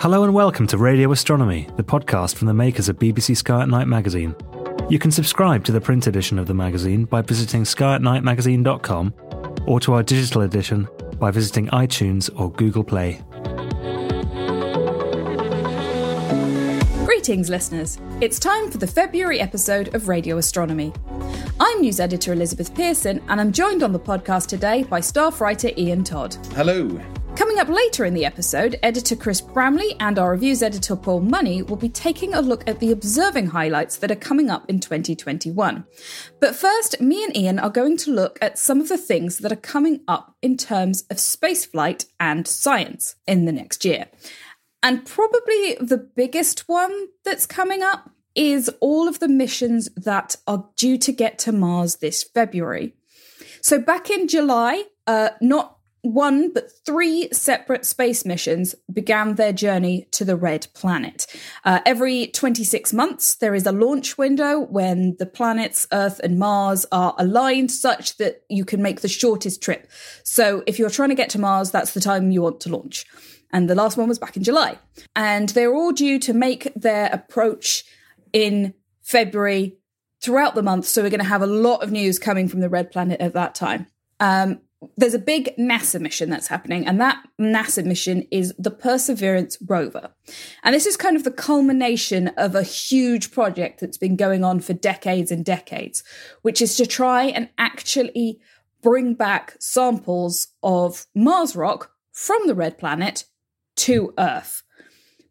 Hello and welcome to Radio Astronomy, the podcast from the makers of BBC Sky at Night magazine. You can subscribe to the print edition of the magazine by visiting skyatnightmagazine.com or to our digital edition by visiting iTunes or Google Play. Greetings, listeners. It's time for the February episode of Radio Astronomy. I'm news editor Elizabeth Pearson, and I'm joined on the podcast today by staff writer Ian Todd. Hello. Coming up later in the episode, editor Chris Bramley and our reviews editor Paul Money will be taking a look at the observing highlights that are coming up in 2021. But first, me and Ian are going to look at some of the things that are coming up in terms of spaceflight and science in the next year. And probably the biggest one that's coming up is all of the missions that are due to get to Mars this February. So back in July, uh, not one but three separate space missions began their journey to the red planet. Uh, every 26 months, there is a launch window when the planets Earth and Mars are aligned such that you can make the shortest trip. So if you're trying to get to Mars, that's the time you want to launch. And the last one was back in July. And they're all due to make their approach in February throughout the month. So we're going to have a lot of news coming from the red planet at that time. Um, there's a big NASA mission that's happening, and that NASA mission is the Perseverance rover. And this is kind of the culmination of a huge project that's been going on for decades and decades, which is to try and actually bring back samples of Mars rock from the red planet to Earth.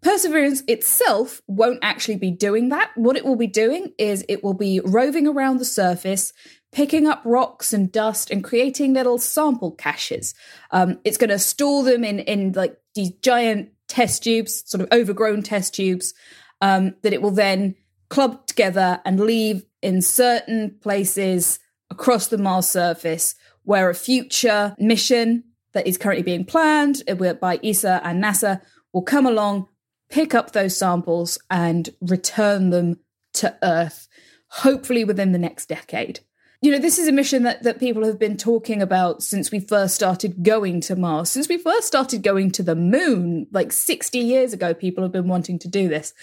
Perseverance itself won't actually be doing that. What it will be doing is it will be roving around the surface, picking up rocks and dust and creating little sample caches. Um, it's going to store them in in like these giant test tubes, sort of overgrown test tubes, um, that it will then club together and leave in certain places across the Mars surface where a future mission that is currently being planned uh, by ESA and NASA will come along, pick up those samples, and return them to Earth, hopefully within the next decade you know, this is a mission that, that people have been talking about since we first started going to Mars. Since we first started going to the moon, like 60 years ago, people have been wanting to do this.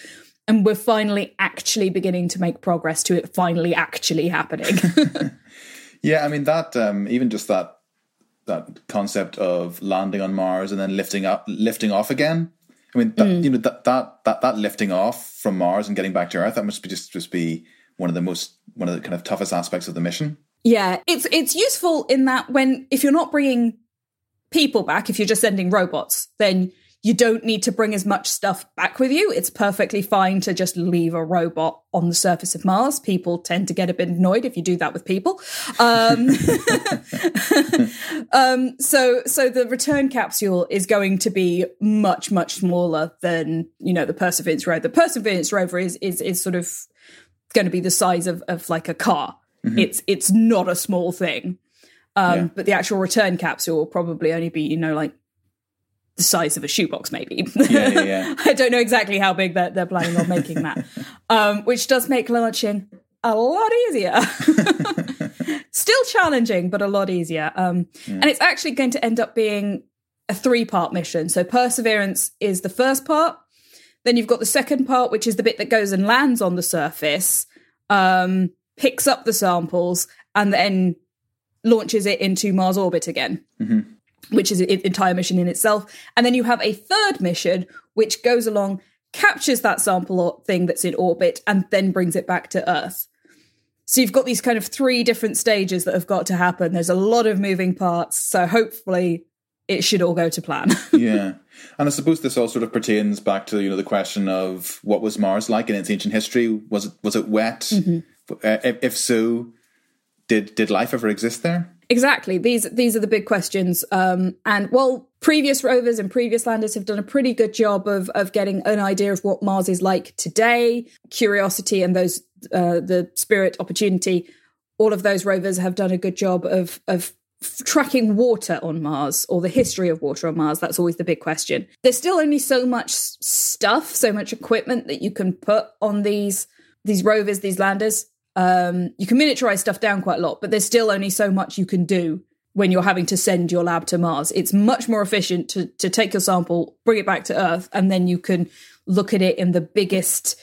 And we're finally actually beginning to make progress to it finally actually happening. yeah, I mean that um, even just that that concept of landing on Mars and then lifting up lifting off again. I mean that, mm. you know that, that that that lifting off from Mars and getting back to Earth that must be just just be one of the most one of the kind of toughest aspects of the mission. Yeah, it's it's useful in that when if you're not bringing people back, if you're just sending robots, then you don't need to bring as much stuff back with you. It's perfectly fine to just leave a robot on the surface of Mars. People tend to get a bit annoyed if you do that with people. Um, um, so, so the return capsule is going to be much, much smaller than you know the Perseverance rover. The Perseverance rover is is is sort of going to be the size of, of like a car. Mm-hmm. It's it's not a small thing. Um, yeah. But the actual return capsule will probably only be, you know, like the size of a shoebox, maybe. Yeah, yeah, yeah. I don't know exactly how big they're, they're planning on making that, um, which does make launching a lot easier. Still challenging, but a lot easier. Um, yeah. And it's actually going to end up being a three part mission. So Perseverance is the first part, then you've got the second part, which is the bit that goes and lands on the surface, um, picks up the samples, and then launches it into Mars orbit again. Mm-hmm. Which is an entire mission in itself. And then you have a third mission which goes along, captures that sample thing that's in orbit, and then brings it back to Earth. So you've got these kind of three different stages that have got to happen. There's a lot of moving parts. So hopefully it should all go to plan. yeah. And I suppose this all sort of pertains back to you know the question of what was Mars like in its ancient history? Was it was it wet? Mm-hmm. Uh, if, if, so, did did life ever exist there? Exactly. These these are the big questions. Um, and well, previous rovers and previous landers have done a pretty good job of of getting an idea of what Mars is like today, Curiosity and those uh, the Spirit, Opportunity, all of those rovers have done a good job of of tracking water on Mars or the history of water on Mars. That's always the big question. There's still only so much stuff, so much equipment that you can put on these these rovers, these landers. Um, you can miniaturize stuff down quite a lot, but there's still only so much you can do when you're having to send your lab to Mars. It's much more efficient to, to take your sample, bring it back to Earth, and then you can look at it in the biggest,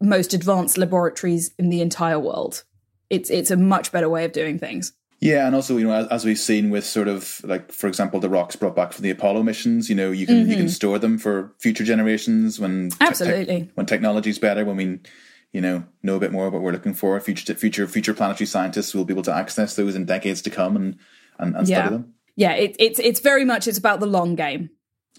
most advanced laboratories in the entire world. It's it's a much better way of doing things. Yeah, and also you know as, we've seen with sort of like for example the rocks brought back from the Apollo missions, you know you can mm-hmm. you can mm-hmm. store them for future generations when absolutely te- when technology's better when we you know know a bit more what we're looking for. Future future future planetary scientists will be able to access those in decades to come and and, and yeah. study them. Yeah, it, it's it's very much it's about the long game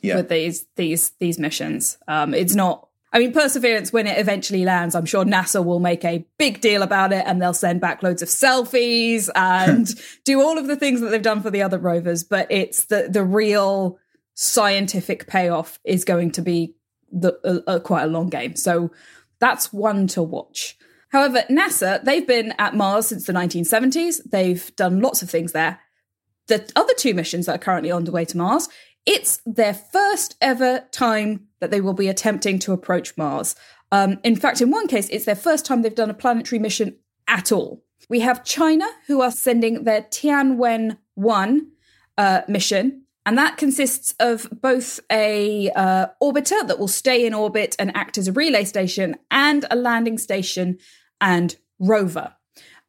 yeah. with these these these missions. Um, it's not. I mean, Perseverance, when it eventually lands, I'm sure NASA will make a big deal about it and they'll send back loads of selfies and do all of the things that they've done for the other rovers. But it's the, the real scientific payoff is going to be the, a, a, quite a long game. So that's one to watch. However, NASA, they've been at Mars since the 1970s. They've done lots of things there. The other two missions that are currently on the way to Mars, it's their first ever time that they will be attempting to approach Mars. Um, in fact, in one case, it's their first time they've done a planetary mission at all. We have China, who are sending their Tianwen 1 uh, mission, and that consists of both a uh, orbiter that will stay in orbit and act as a relay station, and a landing station and rover.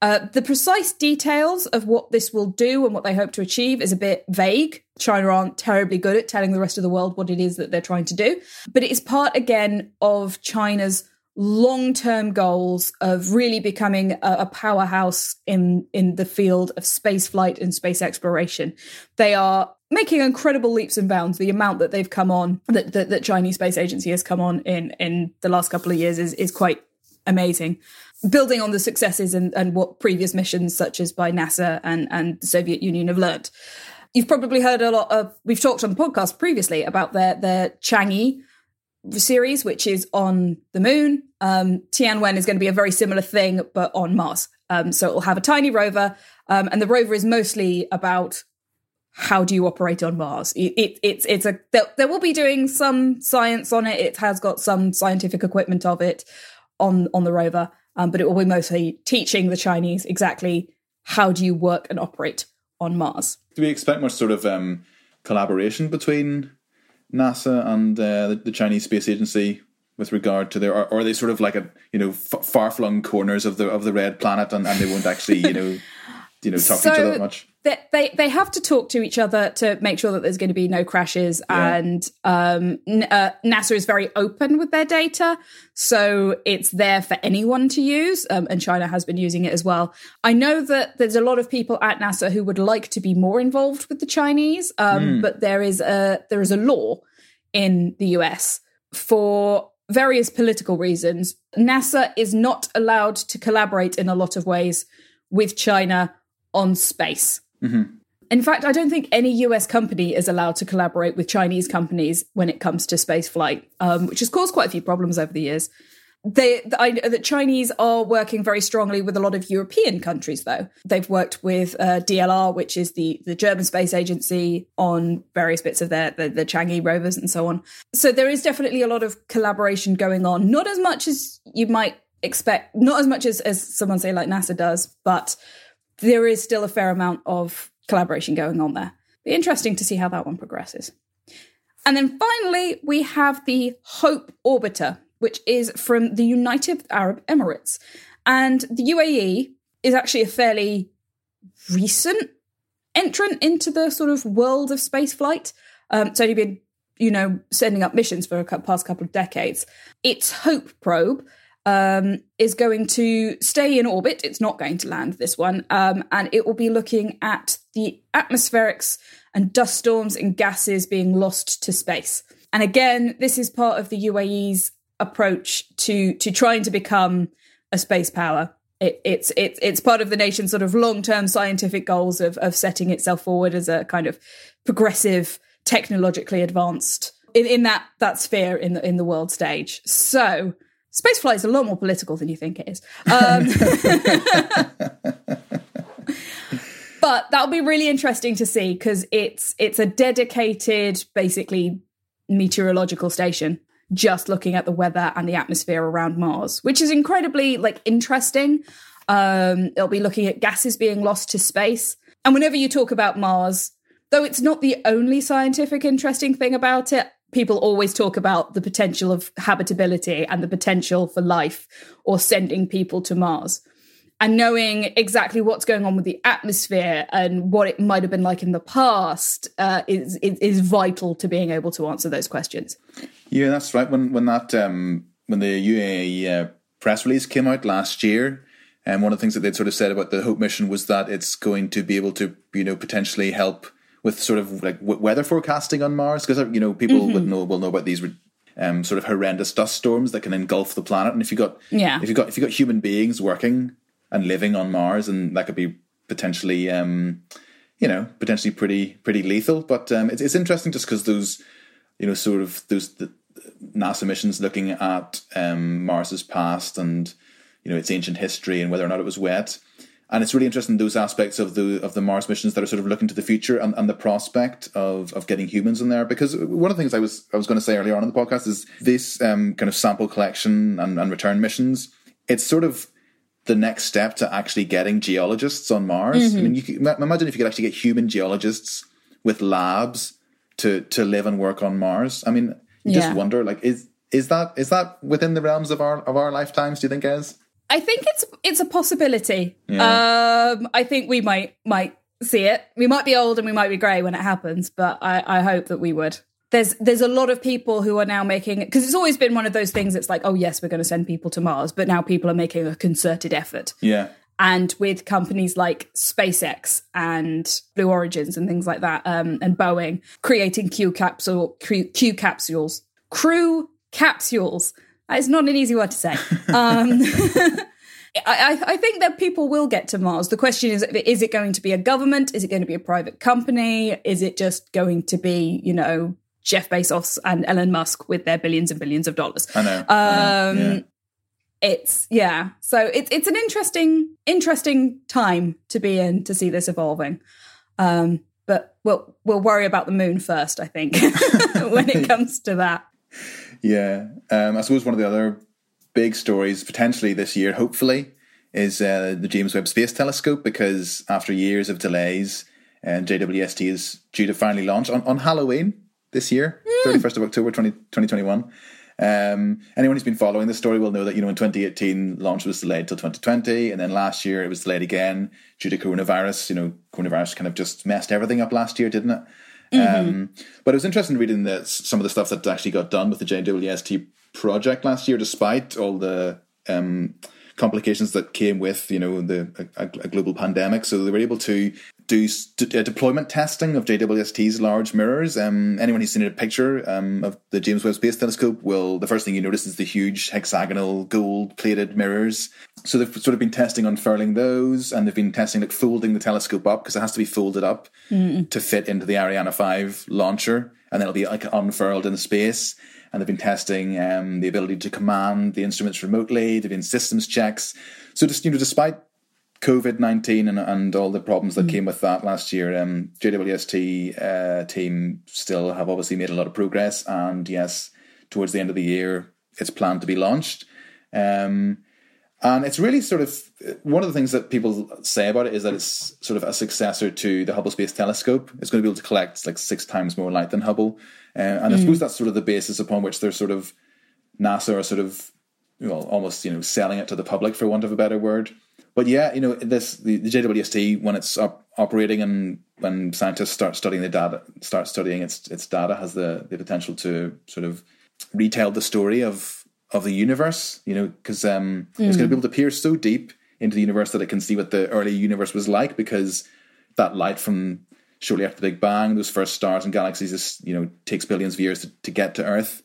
Uh, the precise details of what this will do and what they hope to achieve is a bit vague. China aren't terribly good at telling the rest of the world what it is that they're trying to do, but it is part again of China's long-term goals of really becoming a, a, powerhouse in in the field of space flight and space exploration. They are making incredible leaps and bounds. The amount that they've come on, that the Chinese Space Agency has come on in in the last couple of years is is quite amazing. Building on the successes and, and what previous missions, such as by NASA and, and the Soviet Union, have learned. You've probably heard a lot of, we've talked on the podcast previously about their, their Chang'e series, which is on the moon. Um, Tianwen is going to be a very similar thing, but on Mars. Um, so it will have a tiny rover, um, and the rover is mostly about how do you operate on Mars? It, it, it's it's a there, will be doing some science on it. It has got some scientific equipment of it on on the rover, um, but it will be mostly teaching the Chinese exactly how do you work and operate on Mars. Do we expect much sort of um, collaboration between NASA and uh, the, the, Chinese Space Agency with regard to their, or, or are they sort of like a you know f- far flung corners of the of the red planet, and, and they won't actually you know you know talk so to each other that much? They, they they have to talk to each other to make sure that there's going to be no crashes, yeah. and um, uh, NASA is very open with their data, so it's there for anyone to use, um, and China has been using it as well. I know that there's a lot of people at NASA who would like to be more involved with the Chinese, um, mm. but there is a there is a law in the US for various political reasons. NASA is not allowed to collaborate in a lot of ways with China on space. Mm-hmm. In fact, I don't think any US company is allowed to collaborate with Chinese companies when it comes to space flight, um, which has caused quite a few problems over the years. They, the, the Chinese are working very strongly with a lot of European countries, though. They've worked with uh, DLR, which is the, the German space agency, on various bits of their the, the Chang'e rovers and so on. So there is definitely a lot of collaboration going on. Not as much as you might expect, not as much as, as someone say like NASA does, but there is still a fair amount of collaboration going on there. Be interesting to see how that one progresses. And then finally, we have the Hope Orbiter, which is from the United Arab Emirates. And the UAE is actually a fairly recent entrant into the sort of world of space flight. Um, it's only been, you know, sending up missions for a past couple of decades. Its Hope probe um, is going to stay in orbit. It's not going to land this one. Um, and it will be looking at the atmospherics and dust storms and gases being lost to space. And again, this is part of the UAE's approach to, to trying to become a space power. it, it's it's it's part of the nation's sort of long term scientific goals of of setting itself forward as a kind of progressive, technologically advanced in, in that that sphere in the in the world stage. So spaceflight is a lot more political than you think it is. Um, but that'll be really interesting to see because it's it's a dedicated, basically meteorological station just looking at the weather and the atmosphere around Mars, which is incredibly like interesting. Um, it'll be looking at gases being lost to space. And whenever you talk about Mars, though it's not the only scientific interesting thing about it, people always talk about the potential of habitability and the potential for life or sending people to Mars. And knowing exactly what's going on with the atmosphere and what it might have been like in the past uh, is, is, is vital to being able to answer those questions. Yeah, that's right. When when that um, when the UAE uh, press release came out last year, and um, one of the things that they'd sort of said about the Hope mission was that it's going to be able to you know potentially help with sort of like weather forecasting on Mars because you know people mm-hmm. would know will know about these um, sort of horrendous dust storms that can engulf the planet, and if you got yeah if you got if you got human beings working and living on Mars, and that could be potentially um, you know potentially pretty pretty lethal. But um, it's it's interesting just because those you know sort of those the, NASA missions looking at um, Mars's past and you know its ancient history and whether or not it was wet. And it's really interesting those aspects of the of the Mars missions that are sort of looking to the future and, and the prospect of of getting humans in there. Because one of the things I was I was going to say earlier on in the podcast is this um, kind of sample collection and, and return missions. It's sort of the next step to actually getting geologists on Mars. Mm-hmm. I mean, you can, imagine if you could actually get human geologists with labs to to live and work on Mars. I mean, you yeah. just wonder like is is that is that within the realms of our of our lifetimes? Do you think, Ez? I think it's it's a possibility. Yeah. Um, I think we might might see it. We might be old and we might be grey when it happens, but I, I hope that we would. There's there's a lot of people who are now making it because it's always been one of those things. It's like, oh yes, we're going to send people to Mars, but now people are making a concerted effort. Yeah. And with companies like SpaceX and Blue Origins and things like that, um, and Boeing creating Q capsule Q, Q capsules, crew capsules. Is not an easy word to say. Um, I, I, think that people will get to Mars. The question is: Is it going to be a government? Is it going to be a private company? Is it just going to be, you know, Jeff Bezos and Elon Musk with their billions and billions of dollars? I know. Um, I know. Yeah it's yeah so it's it's an interesting interesting time to be in to see this evolving um but we'll we'll worry about the moon first i think when it comes to that yeah um i suppose one of the other big stories potentially this year hopefully is uh, the james webb space telescope because after years of delays and uh, jwst is due to finally launch on, on halloween this year mm. 31st of october 20, 2021 um, anyone who's been following this story will know that you know in 2018 launch was delayed till 2020, and then last year it was delayed again due to coronavirus. You know, coronavirus kind of just messed everything up last year, didn't it? Mm-hmm. Um, but it was interesting reading that some of the stuff that actually got done with the JWST project last year, despite all the um, complications that came with you know the a, a, global pandemic. So they were able to do st- uh, deployment testing of JWST's large mirrors. Um, anyone who's seen a picture um, of the James Webb Space Telescope will the first thing you notice is the huge hexagonal gold plated mirrors. So they've sort of been testing unfurling those, and they've been testing like folding the telescope up because it has to be folded up mm. to fit into the Ariane five launcher, and then it'll be like unfurled in space and they've been testing um, the ability to command the instruments remotely. They've been systems checks. So just you know, despite COVID nineteen and, and all the problems that mm. came with that last year, um, JWST uh, team still have obviously made a lot of progress. And yes, towards the end of the year, it's planned to be launched. Um, and it's really sort of one of the things that people say about it is that it's sort of a successor to the Hubble Space Telescope. It's going to be able to collect like six times more light than Hubble. Uh, and mm. I suppose that's sort of the basis upon which they're sort of NASA are sort of well almost you know selling it to the public for want of a better word. But yeah, you know this the, the JWST when it's up, operating and when scientists start studying the data, start studying its its data, has the the potential to sort of retell the story of of the universe. You know, because um, mm. it's going to be able to peer so deep into the universe that it can see what the early universe was like because that light from shortly after the Big Bang, those first stars and galaxies, you know, takes billions of years to, to get to Earth.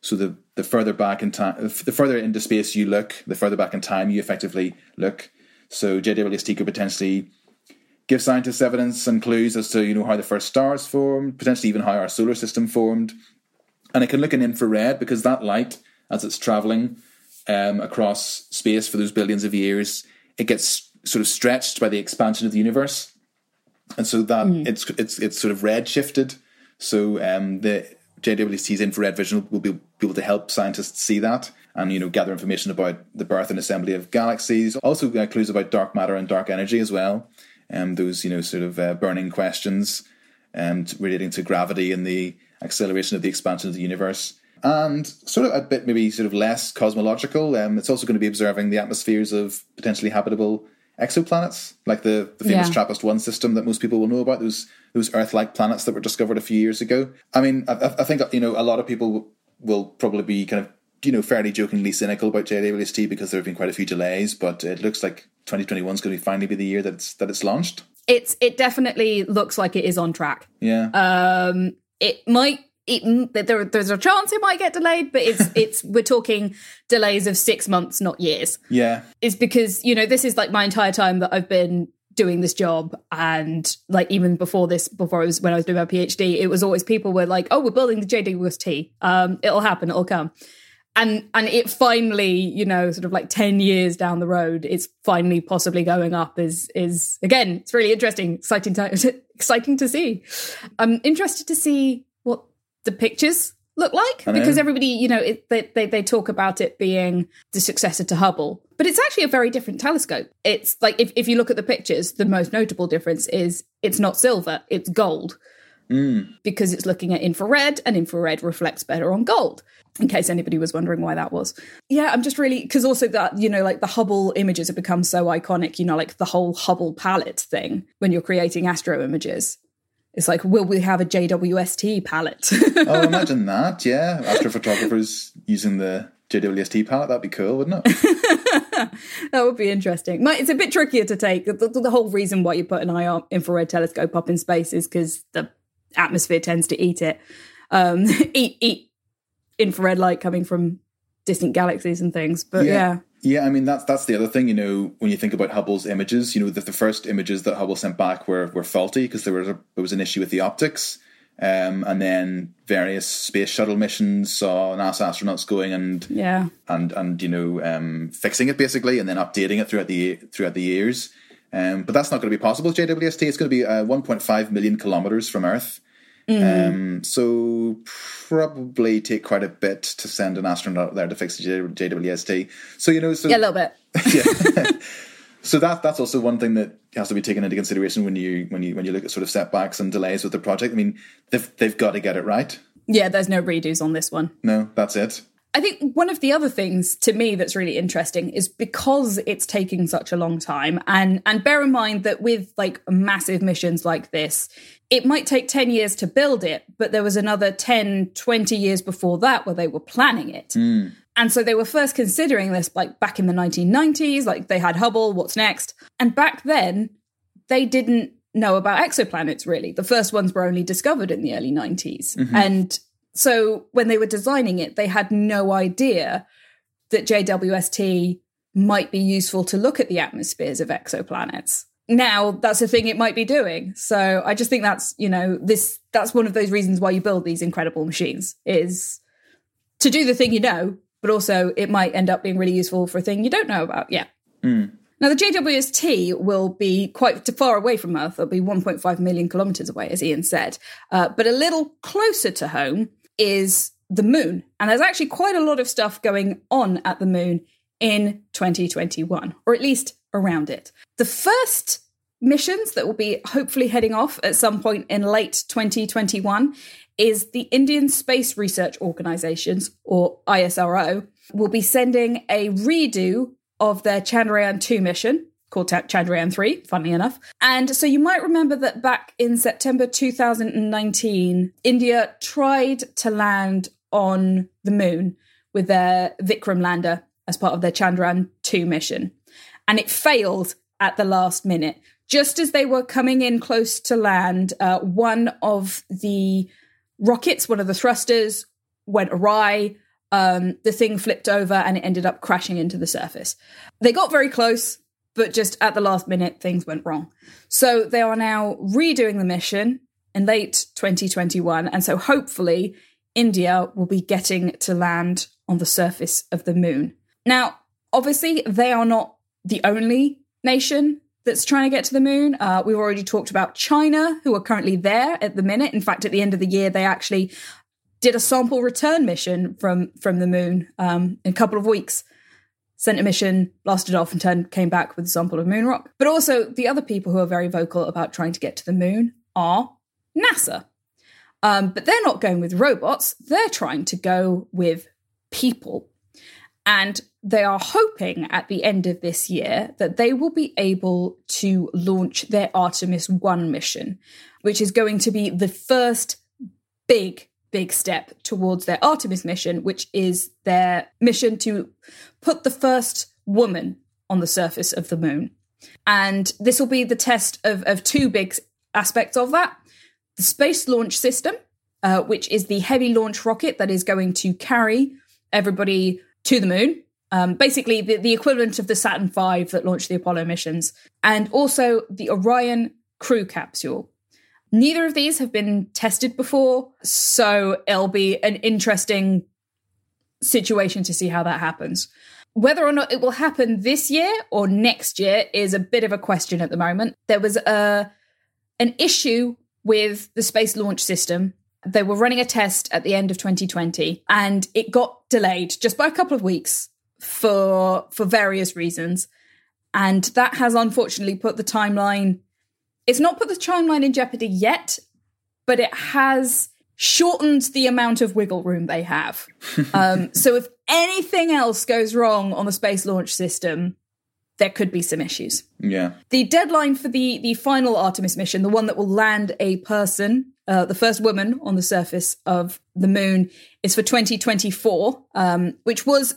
So the the further back in time, the further into space you look, the further back in time you effectively look. So JWST could potentially give scientists evidence and clues as to you know how the first stars formed, potentially even how our solar system formed, and it can look in infrared because that light, as it's traveling um, across space for those billions of years, it gets sort of stretched by the expansion of the universe, and so that mm. it's it's it's sort of red shifted. So um, the JWST's infrared vision will be able to help scientists see that and you know gather information about the birth and assembly of galaxies. Also, uh, clues about dark matter and dark energy as well. Um, those you know sort of uh, burning questions um, relating to gravity and the acceleration of the expansion of the universe. And sort of a bit maybe sort of less cosmological. Um, it's also going to be observing the atmospheres of potentially habitable exoplanets, like the, the famous yeah. TRAPPIST one system that most people will know about. Those those Earth-like planets that were discovered a few years ago. I mean, I, I think you know a lot of people will probably be kind of you know fairly jokingly cynical about JWST because there have been quite a few delays, but it looks like 2021 is going to finally be the year that it's that it's launched. It's it definitely looks like it is on track. Yeah. Um, it might it, there, there's a chance it might get delayed, but it's it's we're talking delays of six months, not years. Yeah, is because you know this is like my entire time that I've been doing this job, and like even before this, before I was when I was doing my PhD, it was always people were like, "Oh, we're building the JWST. Um, it'll happen. It'll come." And and it finally, you know, sort of like ten years down the road, it's finally possibly going up. Is is again, it's really interesting, exciting time, exciting to see. I'm interested to see what the pictures look like because everybody you know it, they, they, they talk about it being the successor to hubble but it's actually a very different telescope it's like if, if you look at the pictures the most notable difference is it's not silver it's gold mm. because it's looking at infrared and infrared reflects better on gold in case anybody was wondering why that was yeah i'm just really because also that you know like the hubble images have become so iconic you know like the whole hubble palette thing when you're creating astro images it's like, will we have a JWST palette? oh, imagine that. Yeah. Astrophotographers using the JWST palette. That'd be cool, wouldn't it? that would be interesting. It's a bit trickier to take. The, the, the whole reason why you put an IR infrared telescope up in space is because the atmosphere tends to eat it, um, eat, eat infrared light coming from distant galaxies and things. But yeah. yeah. Yeah, I mean that's that's the other thing. You know, when you think about Hubble's images, you know that the first images that Hubble sent back were were faulty because there was a, there was an issue with the optics. Um, and then various space shuttle missions saw NASA astronauts going and yeah and and you know um, fixing it basically, and then updating it throughout the throughout the years. Um, but that's not going to be possible with JWST. It's going to be uh, 1.5 million kilometers from Earth. Mm. Um, so probably take quite a bit to send an astronaut there to fix the JWST. So you know, so yeah, a little bit. yeah. so that that's also one thing that has to be taken into consideration when you when you when you look at sort of setbacks and delays with the project. I mean, they've they've got to get it right. Yeah, there's no redos on this one. No, that's it. I think one of the other things to me that's really interesting is because it's taking such a long time and and bear in mind that with like massive missions like this it might take 10 years to build it but there was another 10 20 years before that where they were planning it. Mm. And so they were first considering this like back in the 1990s like they had Hubble what's next and back then they didn't know about exoplanets really. The first ones were only discovered in the early 90s. Mm-hmm. And so when they were designing it, they had no idea that JWST might be useful to look at the atmospheres of exoplanets. Now that's a thing it might be doing. So I just think that's, you know, this that's one of those reasons why you build these incredible machines is to do the thing you know, but also it might end up being really useful for a thing you don't know about yet. Mm. Now, the JWST will be quite far away from Earth. It'll be 1.5 million kilometers away, as Ian said, uh, but a little closer to home is the moon. And there's actually quite a lot of stuff going on at the moon in 2021, or at least around it. The first missions that will be hopefully heading off at some point in late 2021 is the Indian Space Research Organizations, or ISRO, will be sending a redo of their Chandrayaan 2 mission called Chandrayaan 3, funnily enough. And so you might remember that back in September 2019, India tried to land on the moon with their Vikram lander as part of their Chandrayaan 2 mission. And it failed at the last minute. Just as they were coming in close to land, uh, one of the rockets, one of the thrusters, went awry. um, the thing flipped over and it ended up crashing into the surface. They got very close, but just at the last minute, things went wrong. So they are now redoing the mission in late 2021. And so hopefully, India will be getting to land on the surface of the moon. Now, obviously, they are not the only nation that's trying to get to the moon. Uh, we've already talked about China, who are currently there at the minute. In fact, at the end of the year, they actually did a sample return mission from from the moon um, in a couple of weeks. Sent a mission, blasted off, and turned, came back with a sample of moon rock. But also, the other people who are very vocal about trying to get to the moon are NASA. Um, but they're not going with robots, they're trying to go with people. And they are hoping at the end of this year that they will be able to launch their Artemis 1 mission, which is going to be the first big, big step towards their Artemis mission, which is their mission to put the first woman on the surface of the moon. And this will be the test of, of two big aspects of that the Space Launch System, uh, which is the heavy launch rocket that is going to carry everybody to the moon. Um, basically, the, the equivalent of the Saturn V that launched the Apollo missions, and also the Orion crew capsule. Neither of these have been tested before, so it'll be an interesting situation to see how that happens. Whether or not it will happen this year or next year is a bit of a question at the moment. There was a an issue with the Space Launch System. They were running a test at the end of 2020 and it got delayed just by a couple of weeks for for various reasons. And that has unfortunately put the timeline it's not put the timeline in jeopardy yet, but it has shortened the amount of wiggle room they have. um, so if anything else goes wrong on the space launch system, there could be some issues. Yeah. The deadline for the the final Artemis mission, the one that will land a person, uh, the first woman on the surface of the moon, is for 2024, um, which was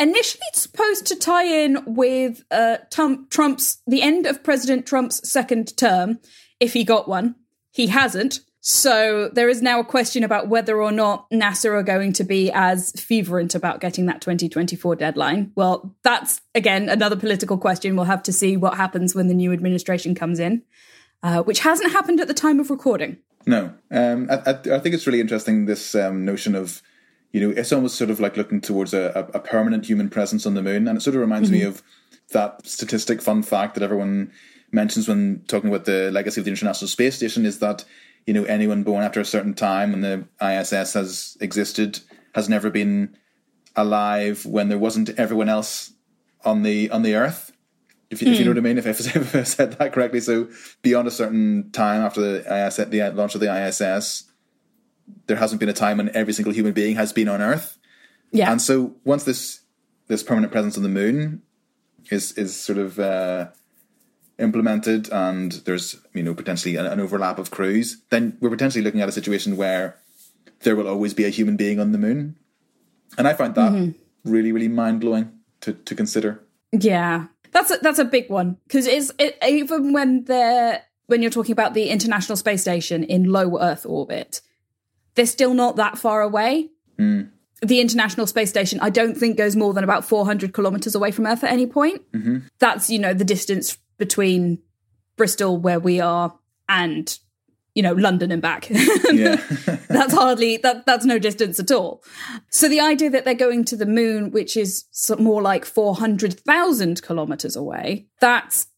initially supposed to tie in with uh, Trump's the end of President Trump's second term, if he got one. He hasn't. So there is now a question about whether or not NASA are going to be as fervent about getting that 2024 deadline. Well, that's again another political question. We'll have to see what happens when the new administration comes in, uh, which hasn't happened at the time of recording. No, um, I, I, think it's really interesting this um, notion of, you know, it's almost sort of like looking towards a, a permanent human presence on the moon, and it sort of reminds mm-hmm. me of that statistic fun fact that everyone mentions when talking about the legacy of the International Space Station is that you know anyone born after a certain time when the ISS has existed has never been alive when there wasn't everyone else on the on the Earth. If you, mm. if you know hmm. what I mean, if I, if I said that correctly, so beyond a certain time after the ISS, the launch of the ISS, there hasn't been a time when every single human being has been on Earth. Yeah, and so once this this permanent presence on the moon is is sort of uh, implemented and there's you know potentially an, an, overlap of crews, then we're potentially looking at a situation where there will always be a human being on the moon, and I find that mm-hmm. really really mind blowing to to consider. Yeah, that's a, that's a big one because it's it, even when they're when you're talking about the International Space Station in low Earth orbit, they're still not that far away. Mm. The International Space Station, I don't think, goes more than about 400 kilometers away from Earth at any point. Mm-hmm. That's, you know, the distance between Bristol, where we are, and you know London and back. that's hardly that. That's no distance at all. So the idea that they're going to the moon, which is more like four hundred thousand kilometers away, that's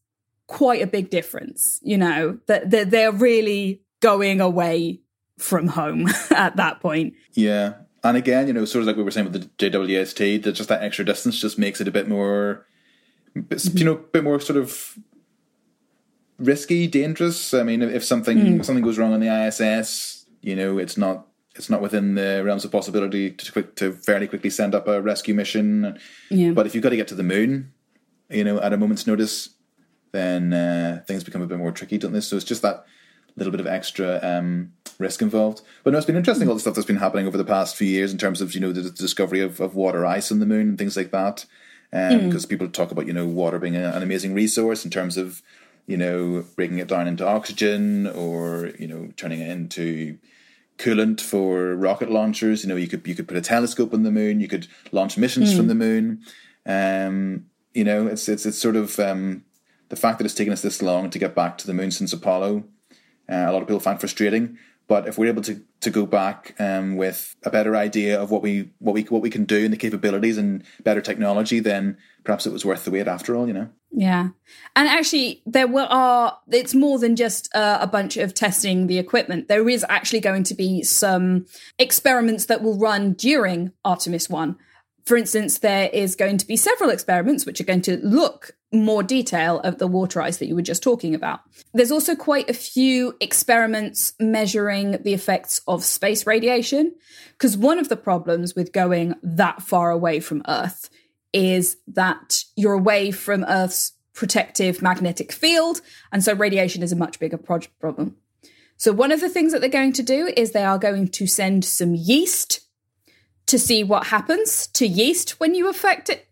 quite a big difference. You know that they're, they're really going away from home at that point. Yeah. And again, you know, sort of like we were saying with the JWST, that just that extra distance just makes it a bit more, you know, a bit more sort of risky, dangerous. I mean, if something mm. if something goes wrong on the ISS, you know, it's not it's not within the realms of possibility to quick, to fairly quickly send up a rescue mission. Yeah. But if you've got to get to the moon, you know, at a moment's notice, then uh, things become a bit more tricky, don't they? So it's just that little bit of extra um, risk involved. But no, it's been interesting all the stuff that's been happening over the past few years in terms of you know the, the discovery of, of water ice on the moon and things like that. Because um, mm. people talk about you know water being a, an amazing resource in terms of you know, breaking it down into oxygen or, you know, turning it into coolant for rocket launchers. You know, you could you could put a telescope on the moon. You could launch missions mm. from the moon. Um, you know, it's it's it's sort of um, the fact that it's taken us this long to get back to the moon since Apollo. Uh, a lot of people find frustrating. But if we're able to, to go back um, with a better idea of what we what we what we can do and the capabilities and better technology, then perhaps it was worth the wait after all. You know. Yeah, and actually, there were are it's more than just uh, a bunch of testing the equipment. There is actually going to be some experiments that will run during Artemis One for instance, there is going to be several experiments which are going to look more detail of the water ice that you were just talking about. There's also quite a few experiments measuring the effects of space radiation, because one of the problems with going that far away from Earth is that you're away from Earth's protective magnetic field, and so radiation is a much bigger pro- problem. So, one of the things that they're going to do is they are going to send some yeast to see what happens to yeast when you affect it,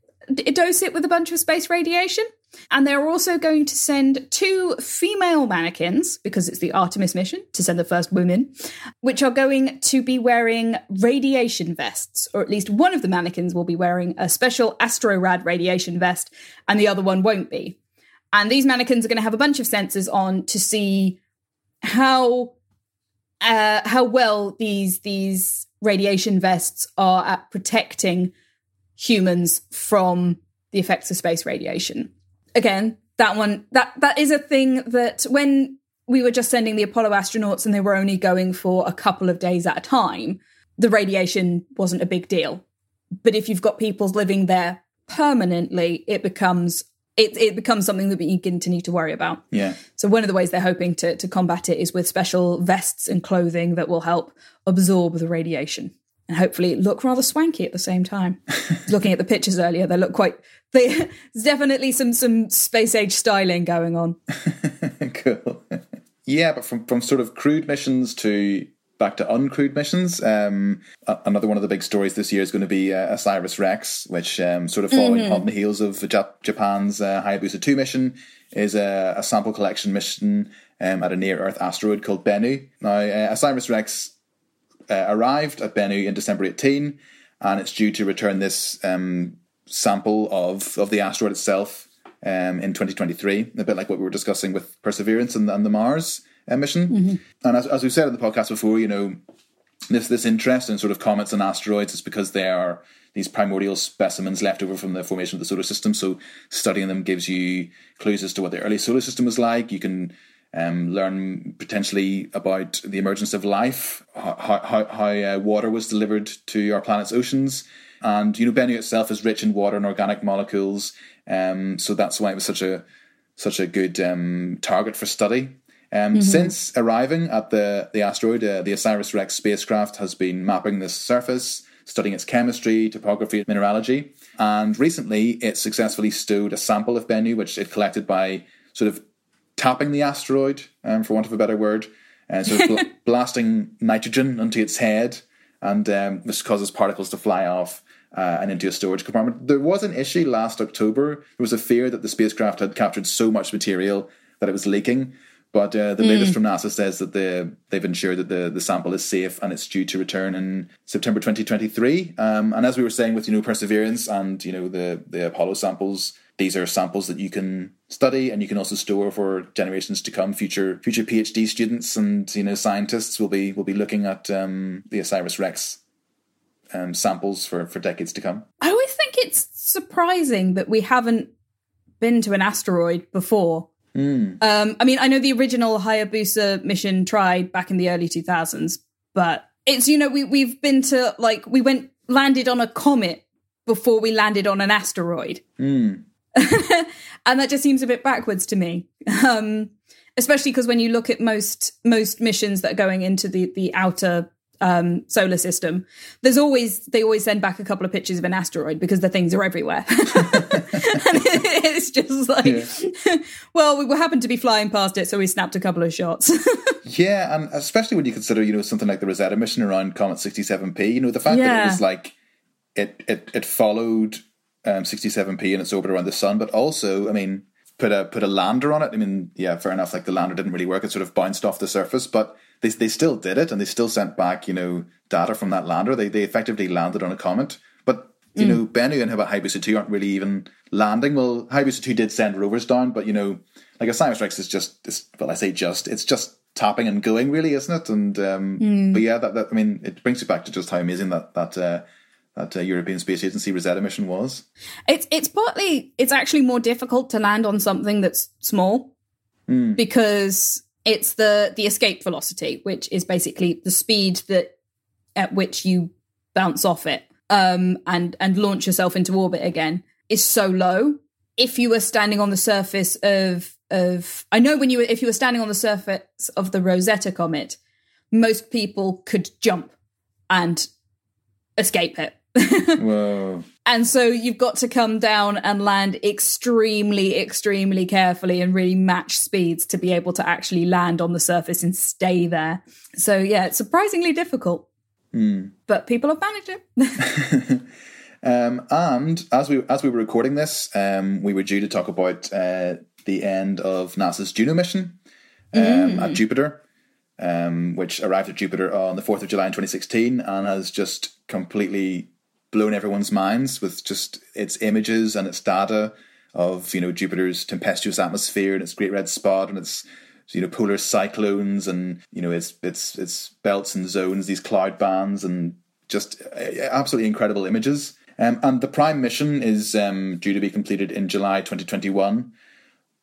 dose it with a bunch of space radiation. And they're also going to send two female mannequins, because it's the Artemis mission to send the first women, which are going to be wearing radiation vests, or at least one of the mannequins will be wearing a special AstroRad radiation vest, and the other one won't be. And these mannequins are going to have a bunch of sensors on to see how uh, how well these these radiation vests are at protecting humans from the effects of space radiation. Again, that one that that is a thing that when we were just sending the Apollo astronauts and they were only going for a couple of days at a time, the radiation wasn't a big deal. But if you've got people living there permanently, it becomes it, it becomes something that we begin to need to worry about. Yeah. So one of the ways they're hoping to, to combat it is with special vests and clothing that will help absorb the radiation and hopefully look rather swanky at the same time. Looking at the pictures earlier, they look quite. They, there's definitely some some space age styling going on. cool. Yeah, but from from sort of crewed missions to back to uncrewed missions. Um, another one of the big stories this year is going to be uh, Osiris Rex, which um, sort of following mm-hmm. on the heels of Jap- Japan's uh, Hayabusa 2 mission, is a, a sample collection mission um, at a near Earth asteroid called Bennu. Now, uh, Osiris Rex uh, arrived at Bennu in December 18, and it's due to return this um, sample of, of the asteroid itself um, in 2023, a bit like what we were discussing with Perseverance and, and the Mars mission. Mm-hmm. And as, as we've said in the podcast before, you know, this this interest in sort of comets and asteroids is because they are these primordial specimens left over from the formation of the solar system. So studying them gives you clues as to what the early solar system was like. You can um, learn potentially about the emergence of life, how, how, how uh, water was delivered to our planet's oceans. And, you know, Bennu itself is rich in water and organic molecules. Um, so that's why it was such a such a good um, target for study. Um, mm-hmm. Since arriving at the, the asteroid, uh, the OSIRIS REx spacecraft has been mapping the surface, studying its chemistry, topography, and mineralogy. And recently, it successfully stowed a sample of Bennu, which it collected by sort of tapping the asteroid, um, for want of a better word, and sort of bl- blasting nitrogen onto its head, and um, this causes particles to fly off. Uh, and into a storage compartment. There was an issue last October. There was a fear that the spacecraft had captured so much material that it was leaking. But uh, the mm. latest from NASA says that the, they've ensured that the, the sample is safe and it's due to return in September 2023. Um, and as we were saying with you know Perseverance and you know the the Apollo samples, these are samples that you can study and you can also store for generations to come. Future future PhD students and you know scientists will be will be looking at um, the Osiris Rex um, samples for for decades to come. I always think it's surprising that we haven't been to an asteroid before Mm. Um, I mean, I know the original Hayabusa mission tried back in the early 2000s, but it's, you know, we, we've been to, like, we went, landed on a comet before we landed on an asteroid. Mm. and that just seems a bit backwards to me. Um, especially because when you look at most most missions that are going into the the outer um, solar system, there's always they always send back a couple of pictures of an asteroid because the things are everywhere. and it's just like, yeah. well, we happened to be flying past it, so we snapped a couple of shots. yeah, and especially when you consider, you know, something like the Rosetta mission around Comet 67P. You know, the fact yeah. that it was like it it it followed um, 67P in its orbit around the sun, but also, I mean, put a put a lander on it. I mean, yeah, fair enough. Like the lander didn't really work; it sort of bounced off the surface, but they they still did it, and they still sent back you know data from that lander. They they effectively landed on a comet, but you mm. know Bennu and Hayabusa two aren't really even landing. Well, Hayabusa two did send rovers down, but you know, like Osiris Rex is just it's, well, I say just it's just tapping and going, really, isn't it? And um, mm. but yeah, that, that I mean, it brings you back to just how amazing that that. Uh, that uh, European Space Agency Rosetta mission was. It's it's partly it's actually more difficult to land on something that's small mm. because it's the the escape velocity, which is basically the speed that at which you bounce off it um, and and launch yourself into orbit again is so low. If you were standing on the surface of of I know when you were if you were standing on the surface of the Rosetta comet, most people could jump and escape it Whoa. And so you've got to come down and land extremely, extremely carefully and really match speeds to be able to actually land on the surface and stay there. So yeah, it's surprisingly difficult. Mm. But people have managed it. um, and as we as we were recording this, um, we were due to talk about uh, the end of NASA's Juno mission um, mm. at Jupiter um, which arrived at Jupiter on the 4th of July in 2016 and has just completely blown everyone's minds with just its images and its data of you know Jupiter's tempestuous atmosphere and its great red spot and its you know polar cyclones and you know its its its belts and zones, these cloud bands and just uh, absolutely incredible images. Um, and the prime mission is um, due to be completed in July 2021,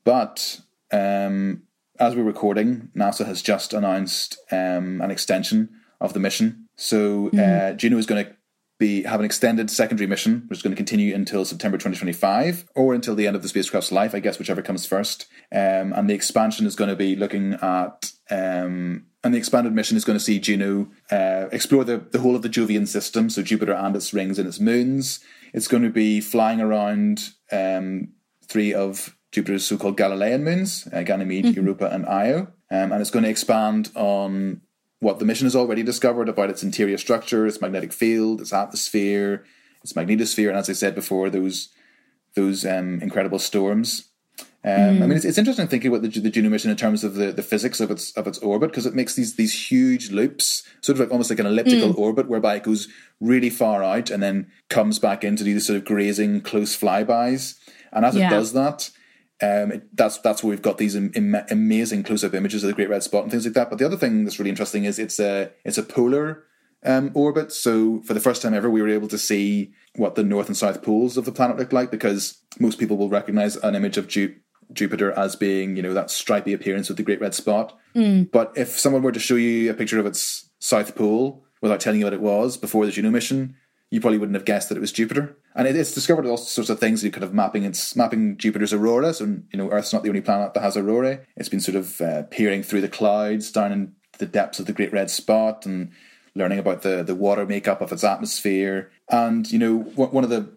but um, as we're recording, NASA has just announced um, an extension of the mission. So mm. uh, Juno is going to be have an extended secondary mission, which is going to continue until September 2025 or until the end of the spacecraft's life, I guess, whichever comes first. Um, and the expansion is going to be looking at, um, and the expanded mission is going to see Juno uh, explore the, the whole of the Jovian system, so Jupiter and its rings and its moons. It's going to be flying around um, three of Jupiter's so-called Galilean moons, uh, Ganymede, mm-hmm. Europa, and Io. Um, and it's going to expand on what the mission has already discovered about its interior structure, its magnetic field, its atmosphere, its magnetosphere, and as I said before, those those um, incredible storms. Um, mm. I mean, it's, it's, interesting thinking about the, the Juno mission in terms of the, the physics of its of its orbit because it makes these these huge loops, sort of like almost like an elliptical mm. orbit, whereby it goes really far out and then comes back in to do these sort of grazing close flybys. And as yeah. it does that, um, it, that's that's where we've got these Im- Im- amazing close-up images of the Great Red Spot and things like that. But the other thing that's really interesting is it's a it's a polar um, orbit. So for the first time ever, we were able to see what the north and south poles of the planet looked like because most people will recognize an image of Ju- Jupiter as being you know that stripy appearance with the Great Red Spot. Mm. But if someone were to show you a picture of its south pole without telling you what it was before the Juno mission, you probably wouldn't have guessed that it was Jupiter. And it's discovered all sorts of things. You could have mapping it's mapping Jupiter's aurora. So you know, Earth's not the only planet that has aurora. It's been sort of uh, peering through the clouds down in the depths of the Great Red Spot and learning about the the water makeup of its atmosphere. And you know, one of the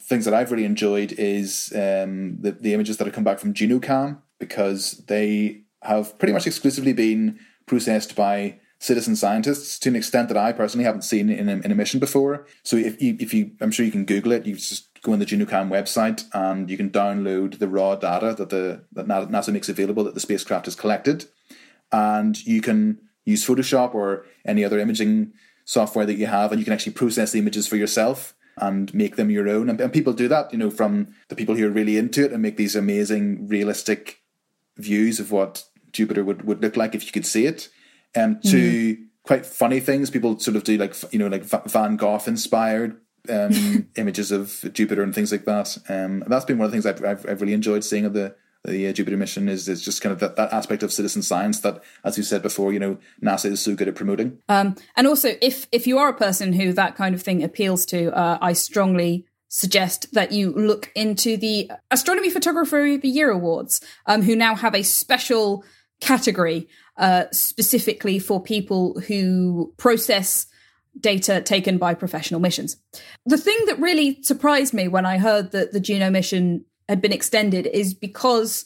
things that I've really enjoyed is um, the the images that have come back from JunoCam because they have pretty much exclusively been processed by citizen scientists to an extent that I personally haven't seen in a, in a mission before. So if you, if you, I'm sure you can Google it. You just go on the JunoCam website and you can download the raw data that the that NASA makes available that the spacecraft has collected, and you can use Photoshop or any other imaging software that you have, and you can actually process the images for yourself and make them your own. And, and people do that, you know, from the people who are really into it and make these amazing, realistic views of what Jupiter would, would look like if you could see it um, to mm. quite funny things. People sort of do like you know like Van Gogh inspired um, images of Jupiter and things like that. Um, that's been one of the things I've, I've, I've really enjoyed seeing of the the uh, Jupiter mission is is just kind of that, that aspect of citizen science that, as you said before, you know, NASA is so good at promoting. Um, and also, if if you are a person who that kind of thing appeals to, uh, I strongly suggest that you look into the Astronomy Photographer of the Year Awards, um, who now have a special category uh, specifically for people who process data taken by professional missions. The thing that really surprised me when I heard that the Juno mission had been extended is because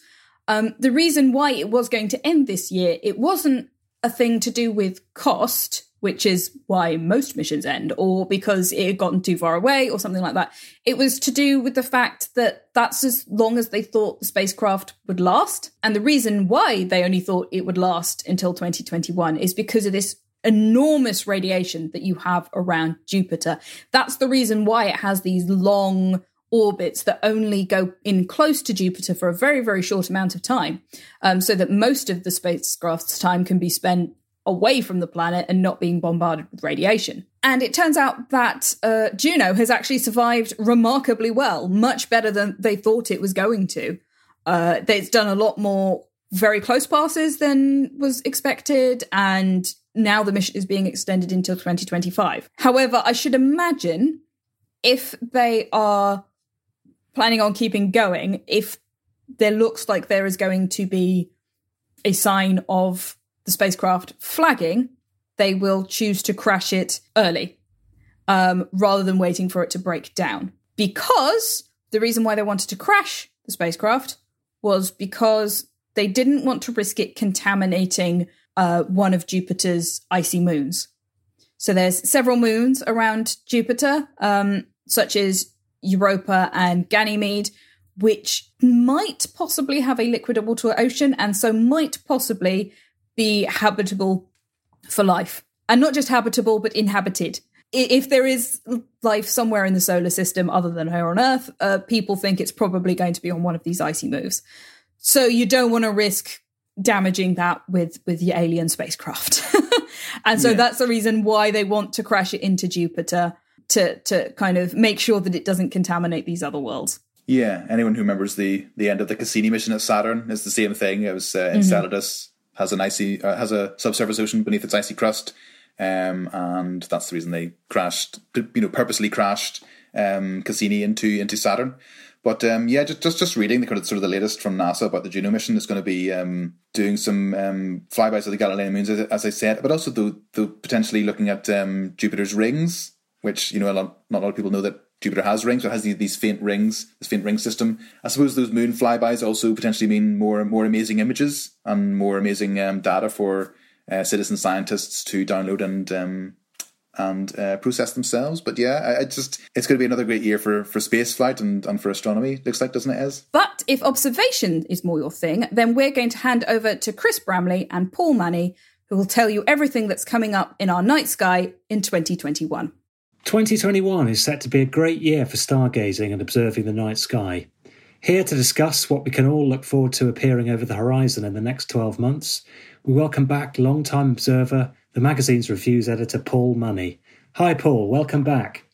um, the reason why it was going to end this year, it wasn't a thing to do with cost. which is why most missions end, or because it had gotten too far away, or something like that. It was to do with the fact that that's as long as they thought the spacecraft would last. And the reason why they only thought it would last until 2021 is because of this enormous radiation that you have around Jupiter. That's the reason why it has these long orbits that only go in close to Jupiter for a very, very short amount of time, um, so that most of the spacecraft's time can be spent away from the planet and not being bombarded with radiation. And it turns out that uh, Juno has actually survived remarkably well, much better than they thought it was going to. Uh, it's done a lot more very close passes than was expected, and now the mission is being extended until 2025. However, I should imagine if they are planning on keeping going, if there looks like there is going to be a sign of the spacecraft flagging, they will choose to crash it early um, rather than waiting for it to break down. Because the reason why they wanted to crash the spacecraft was because they didn't want to risk it contaminating uh, one of Jupiter's icy moons. So there's several moons around Jupiter, um, such as Europa and Ganymede, which might possibly have a liquid water ocean and so might possibly be habitable for life. And not just habitable, but inhabited. If there is life somewhere in the solar system other than here on Earth, uh, people think it's probably going to be on one of these icy moves. So you don't want to risk damaging that with with your alien spacecraft. and so yeah. that's the reason why they want to crash it into Jupiter to to kind of make sure that it doesn't contaminate these other worlds. Yeah, anyone who remembers the the end of the Cassini mission at Saturn is the same thing. It was uh. Enceladus has an icy uh, has a subsurface ocean beneath its icy crust, um, and that's the reason they crashed. You know, purposely crashed um, Cassini into into Saturn. But um, yeah, just, just just reading the kind of sort of the latest from NASA about the Juno mission is going to be um, doing some um, flybys of the Galilean moons, as, as I said, but also though, though potentially looking at um, Jupiter's rings, which you know a lot, not a lot of people know that Jupiter has rings, so it has these, faint rings, this faint ring system. I suppose those moon flybys also potentially mean more more amazing images and more amazing um, data for uh, citizen scientists to download and um, and uh, process themselves. But yeah, I, I, just it's going to be another great year for for space flight and, and for astronomy. Looks like, doesn't it, Ez? But if observation is more your thing, then we're going to hand over to Chris Bramley and Paul Money, who will tell you everything that's coming up in our night sky in 2021. 2021 is set to be a great year for stargazing and observing the night sky. Here to discuss what we can all look forward to appearing over the horizon in the next 12 months, we welcome back long-time observer, the magazine's reviews editor Paul Money. Hi, Paul. Welcome back.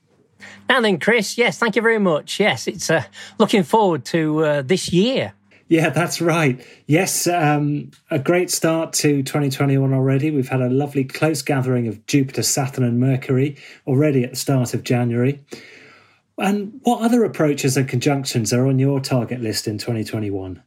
Now then, Chris. Yes, thank you very much. Yes, it's uh, looking forward to uh, this year. Yeah, that's right. Yes, um, a great start to 2021 already. We've had a lovely close gathering of Jupiter, Saturn, and Mercury already at the start of January. And what other approaches and conjunctions are on your target list in 2021?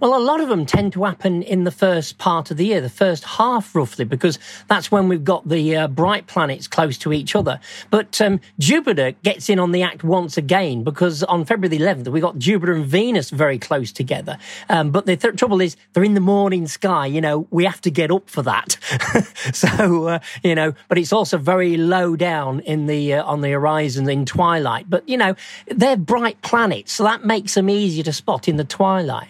Well, a lot of them tend to happen in the first part of the year, the first half roughly, because that's when we've got the uh, bright planets close to each other. But um, Jupiter gets in on the act once again because on February the 11th, we got Jupiter and Venus very close together. Um, but the th- trouble is, they're in the morning sky. You know, we have to get up for that. so, uh, you know, but it's also very low down in the uh, on the horizon in twilight. But you know, they're bright planets, so that makes them easier to spot in the twilight.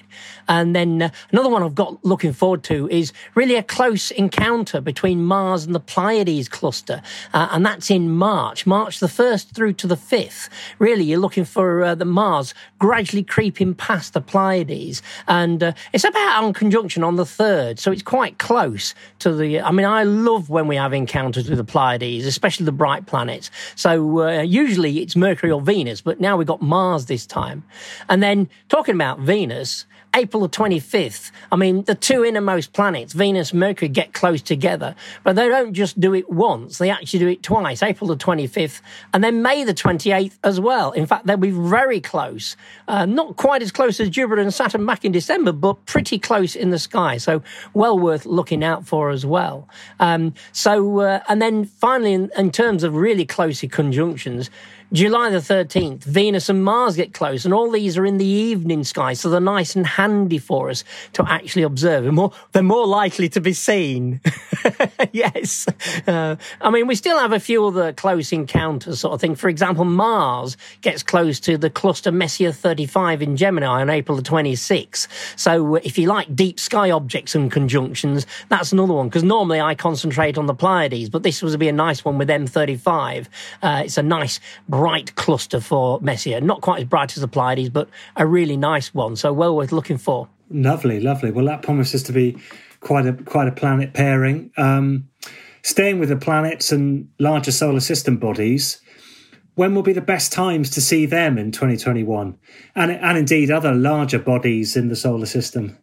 And then uh, another one I've got looking forward to is really a close encounter between Mars and the Pleiades cluster. Uh, and that's in March, March the 1st through to the 5th. Really, you're looking for uh, the Mars gradually creeping past the Pleiades. And uh, it's about on conjunction on the 3rd. So it's quite close to the. I mean, I love when we have encounters with the Pleiades, especially the bright planets. So uh, usually it's Mercury or Venus, but now we've got Mars this time. And then talking about Venus, April the 25th. I mean, the two innermost planets, Venus and Mercury, get close together, but they don't just do it once. They actually do it twice, April the 25th and then May the 28th as well. In fact, they'll be very close. Uh, not quite as close as Jupiter and Saturn back in December, but pretty close in the sky. So well worth looking out for as well. Um, so, uh, and then finally, in, in terms of really close conjunctions, July the 13th, Venus and Mars get close, and all these are in the evening sky, so they're nice and handy for us to actually observe. They're more, they're more likely to be seen. yes. Uh, I mean, we still have a few other close encounters sort of thing. For example, Mars gets close to the cluster Messier 35 in Gemini on April the 26th. So if you like deep sky objects and conjunctions, that's another one. Because normally I concentrate on the Pleiades, but this was be a nice one with M35. Uh, it's a nice bright cluster for Messier. Not quite as bright as the Pleiades, but a really nice one. So well worth looking for. Lovely, lovely. Well, that promises to be quite a quite a planet pairing. Um, staying with the planets and larger solar system bodies, when will be the best times to see them in 2021, and and indeed other larger bodies in the solar system?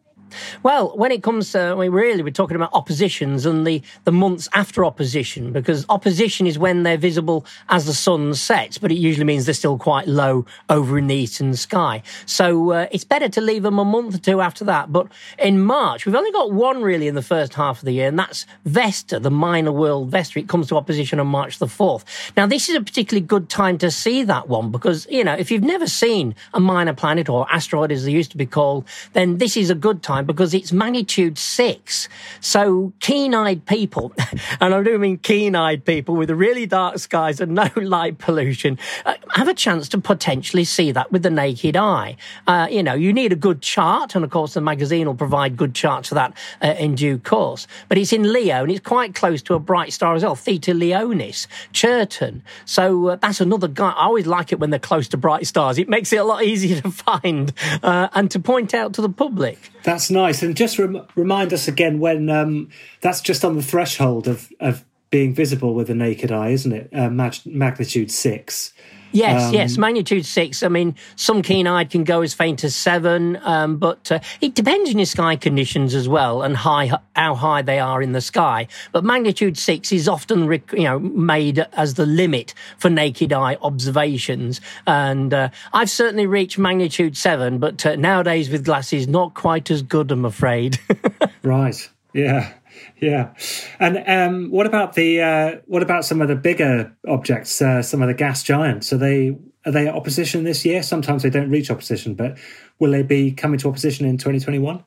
Well, when it comes to, I mean, really, we're talking about oppositions and the, the months after opposition, because opposition is when they're visible as the sun sets, but it usually means they're still quite low over in the eastern sky. So uh, it's better to leave them a month or two after that. But in March, we've only got one really in the first half of the year, and that's Vesta, the minor world Vesta. It comes to opposition on March the 4th. Now, this is a particularly good time to see that one because, you know, if you've never seen a minor planet or asteroid as they used to be called, then this is a good time time because it's magnitude six. So keen-eyed people, and I do mean keen-eyed people with really dark skies and no light pollution, uh, have a chance to potentially see that with the naked eye. Uh, you know, you need a good chart, and of course the magazine will provide good charts for that uh, in due course. But it's in Leo, and it's quite close to a bright star as well, Theta Leonis, Chertan. So uh, that's another guy. I always like it when they're close to bright stars. It makes it a lot easier to find uh, and to point out to the public. That's nice. And just rem- remind us again when um, that's just on the threshold of, of being visible with the naked eye, isn't it? Uh, mag- magnitude six. Yes, um, yes, magnitude six. I mean, some keen-eyed can go as faint as seven, um, but uh, it depends on your sky conditions as well and high how high they are in the sky. But magnitude six is often you know made as the limit for naked eye observations, and uh, I've certainly reached magnitude seven, but uh, nowadays with glasses, not quite as good, I'm afraid. right. Yeah. Yeah, and um, what about the uh, what about some of the bigger objects? Uh, some of the gas giants are they are they opposition this year? Sometimes they don't reach opposition, but will they be coming to opposition in 2021?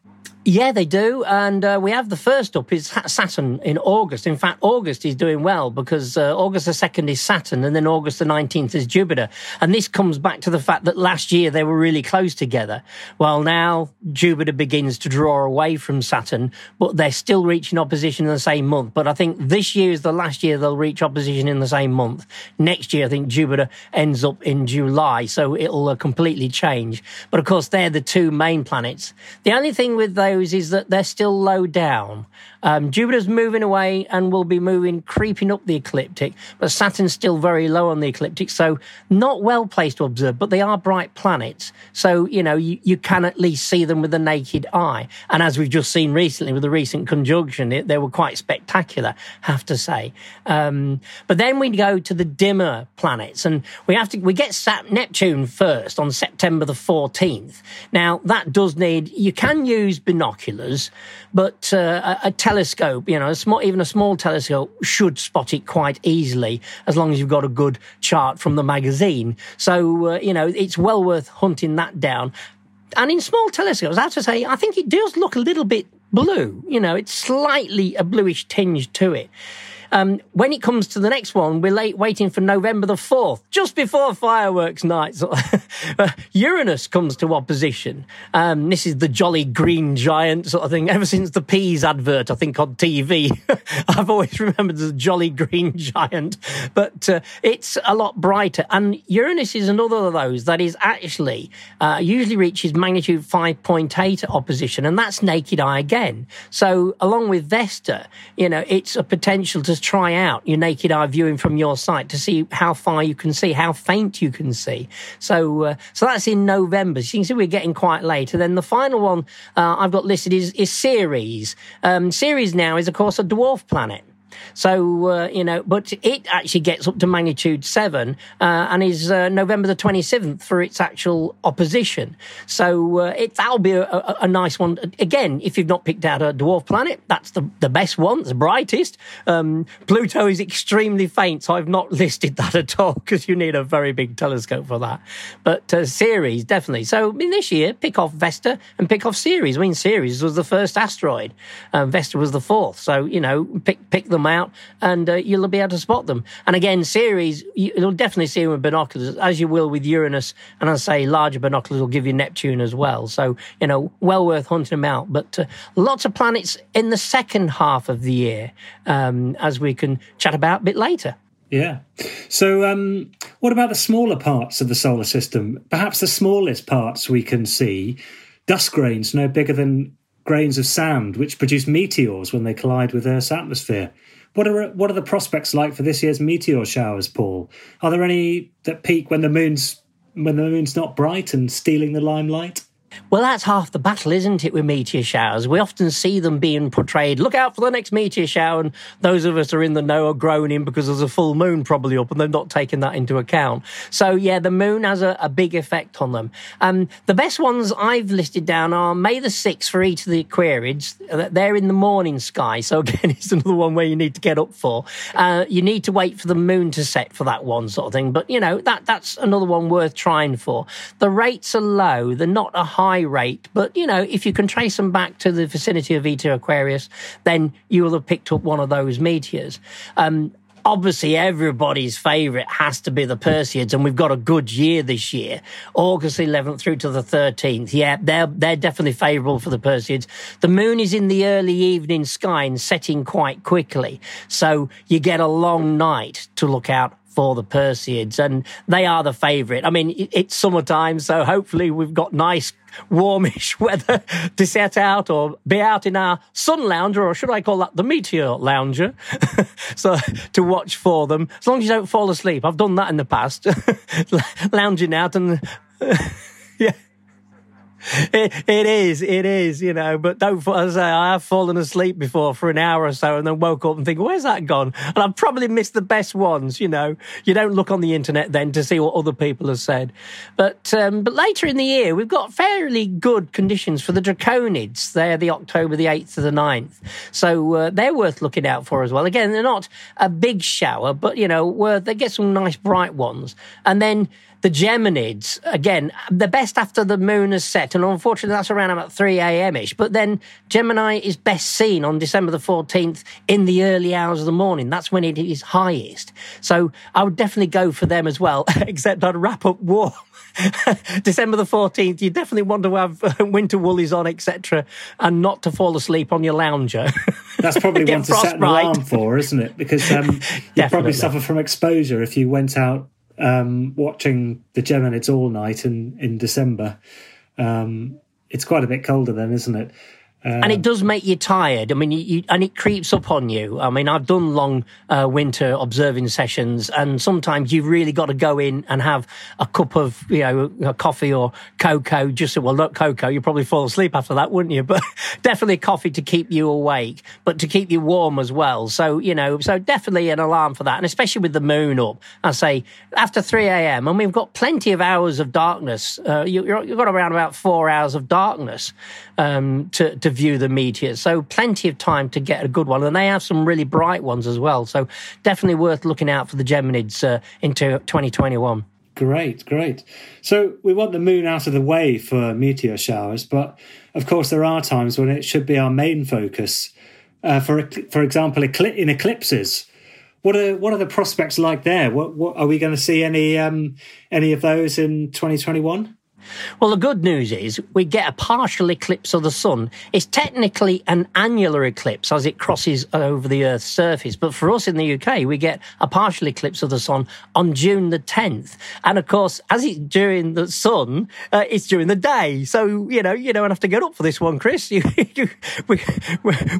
Yeah, they do. And uh, we have the first up is Saturn in August. In fact, August is doing well because uh, August the 2nd is Saturn and then August the 19th is Jupiter. And this comes back to the fact that last year they were really close together. Well, now Jupiter begins to draw away from Saturn, but they're still reaching opposition in the same month. But I think this year is the last year they'll reach opposition in the same month. Next year, I think Jupiter ends up in July. So it'll uh, completely change. But of course, they're the two main planets. The only thing with those those is that they're still low down. Um, Jupiter's moving away and will be moving, creeping up the ecliptic, but Saturn's still very low on the ecliptic, so not well placed to observe, but they are bright planets. So, you know, you, you can at least see them with the naked eye. And as we've just seen recently with the recent conjunction, it, they were quite spectacular, have to say. Um, but then we go to the dimmer planets and we have to, we get Sat- Neptune first on September the 14th. Now, that does need, you can use binoculars, but uh, a, a telescope, you know, a small, even a small telescope should spot it quite easily as long as you've got a good chart from the magazine. So, uh, you know, it's well worth hunting that down. And in small telescopes, I have to say, I think it does look a little bit blue. You know, it's slightly a bluish tinge to it. Um, when it comes to the next one, we're late waiting for November the 4th, just before fireworks night. Uranus comes to opposition. Um, this is the jolly green giant sort of thing. Ever since the Peas advert, I think, on TV, I've always remembered the jolly green giant. But uh, it's a lot brighter. And Uranus is another of those that is actually uh, usually reaches magnitude 5.8 opposition, and that's naked eye again. So, along with Vesta, you know, it's a potential to try out your naked eye viewing from your site to see how far you can see, how faint you can see. So, uh, so that's in November. So you can see we're getting quite late. And then the final one uh, I've got listed is, is Ceres. Um, Ceres now is, of course, a dwarf planet. So, uh, you know, but it actually gets up to magnitude seven uh, and is uh, November the 27th for its actual opposition. So uh, it, that'll be a, a, a, nice one. Again, if you've not picked out a dwarf planet, that's the, the best one, the brightest. Um, Pluto is extremely faint, so I've not listed that at all because you need a very big telescope for that. But uh, Ceres, definitely. So in this year, pick off Vesta and pick off Ceres. I mean, Ceres was the first asteroid. Um, Vesta was the fourth. So, you know, pick, pick them out and uh, you'll be able to spot them. And again, Ceres, you'll definitely see them with binoculars, as you will with Uranus. And I say larger binoculars will give you Neptune as well. So, you know, well worth hunting them out. But uh, lots of planets in the second half of the year, um, as we can chat about a bit later. Yeah. So, um, what about the smaller parts of the solar system? Perhaps the smallest parts we can see, dust grains no bigger than grains of sand, which produce meteors when they collide with Earth's atmosphere. What are what are the prospects like for this year's meteor showers, Paul? Are there any that peak when the moon's when the moon's not bright and stealing the limelight? Well, that's half the battle, isn't it, with meteor showers? We often see them being portrayed, look out for the next meteor shower, and those of us who are in the know are groaning because there's a full moon probably up, and they're not taking that into account. So, yeah, the moon has a, a big effect on them. Um, the best ones I've listed down are May the 6th for each of the Aquariids. They're in the morning sky, so again, it's another one where you need to get up for. Uh, you need to wait for the moon to set for that one sort of thing, but, you know, that that's another one worth trying for. The rates are low, they're not a high rate. But, you know, if you can trace them back to the vicinity of Eta Aquarius, then you will have picked up one of those meteors. Um, obviously everybody's favourite has to be the Perseids, and we've got a good year this year. August 11th through to the 13th. Yeah, they're, they're definitely favourable for the Perseids. The moon is in the early evening sky and setting quite quickly. So you get a long night to look out for the Perseids, and they are the favourite. I mean, it's summertime, so hopefully we've got nice, warmish weather to set out or be out in our sun lounger, or should I call that the meteor lounger? so to watch for them, as long as you don't fall asleep. I've done that in the past, lounging out and. It, is, it is, you know. But don't, I say, I have fallen asleep before for an hour or so, and then woke up and think, "Where's that gone?" And I've probably missed the best ones. You know, you don't look on the internet then to see what other people have said. But um, but later in the year, we've got fairly good conditions for the Draconids. They're the October the eighth to the 9th. so uh, they're worth looking out for as well. Again, they're not a big shower, but you know, where they get some nice bright ones, and then the Geminids, again, the best after the moon has set, and unfortunately that's around about 3 a.m. ish. But then Gemini is best seen on December the 14th in the early hours of the morning. That's when it is highest. So I would definitely go for them as well, except I'd wrap up warm. December the 14th, you definitely want to have winter woolies on, etc., and not to fall asleep on your lounger. That's probably one to set an alarm for, isn't it? Because um, you probably suffer from exposure if you went out um, watching the Geminids all night in in December. Um, it's quite a bit colder then, isn't it? And it does make you tired. I mean, you, you, and it creeps up on you. I mean, I've done long uh, winter observing sessions, and sometimes you've really got to go in and have a cup of, you know, a coffee or cocoa. Just so, well, not cocoa. You probably fall asleep after that, wouldn't you? But definitely coffee to keep you awake, but to keep you warm as well. So you know, so definitely an alarm for that, and especially with the moon up. I say after three a.m. and we've got plenty of hours of darkness. Uh, you, have got around about four hours of darkness um, to to view the meteors. So plenty of time to get a good one. And they have some really bright ones as well. So definitely worth looking out for the Geminids uh, into 2021. Great, great. So we want the moon out of the way for meteor showers, but of course there are times when it should be our main focus. Uh, for for example, in eclipses, what are what are the prospects like there? What, what are we going to see any um, any of those in 2021? Well, the good news is we get a partial eclipse of the sun. It's technically an annular eclipse as it crosses over the Earth's surface. But for us in the UK, we get a partial eclipse of the sun on June the 10th. And of course, as it's during the sun, uh, it's during the day. So, you know, you don't have to get up for this one, Chris. You, you, we,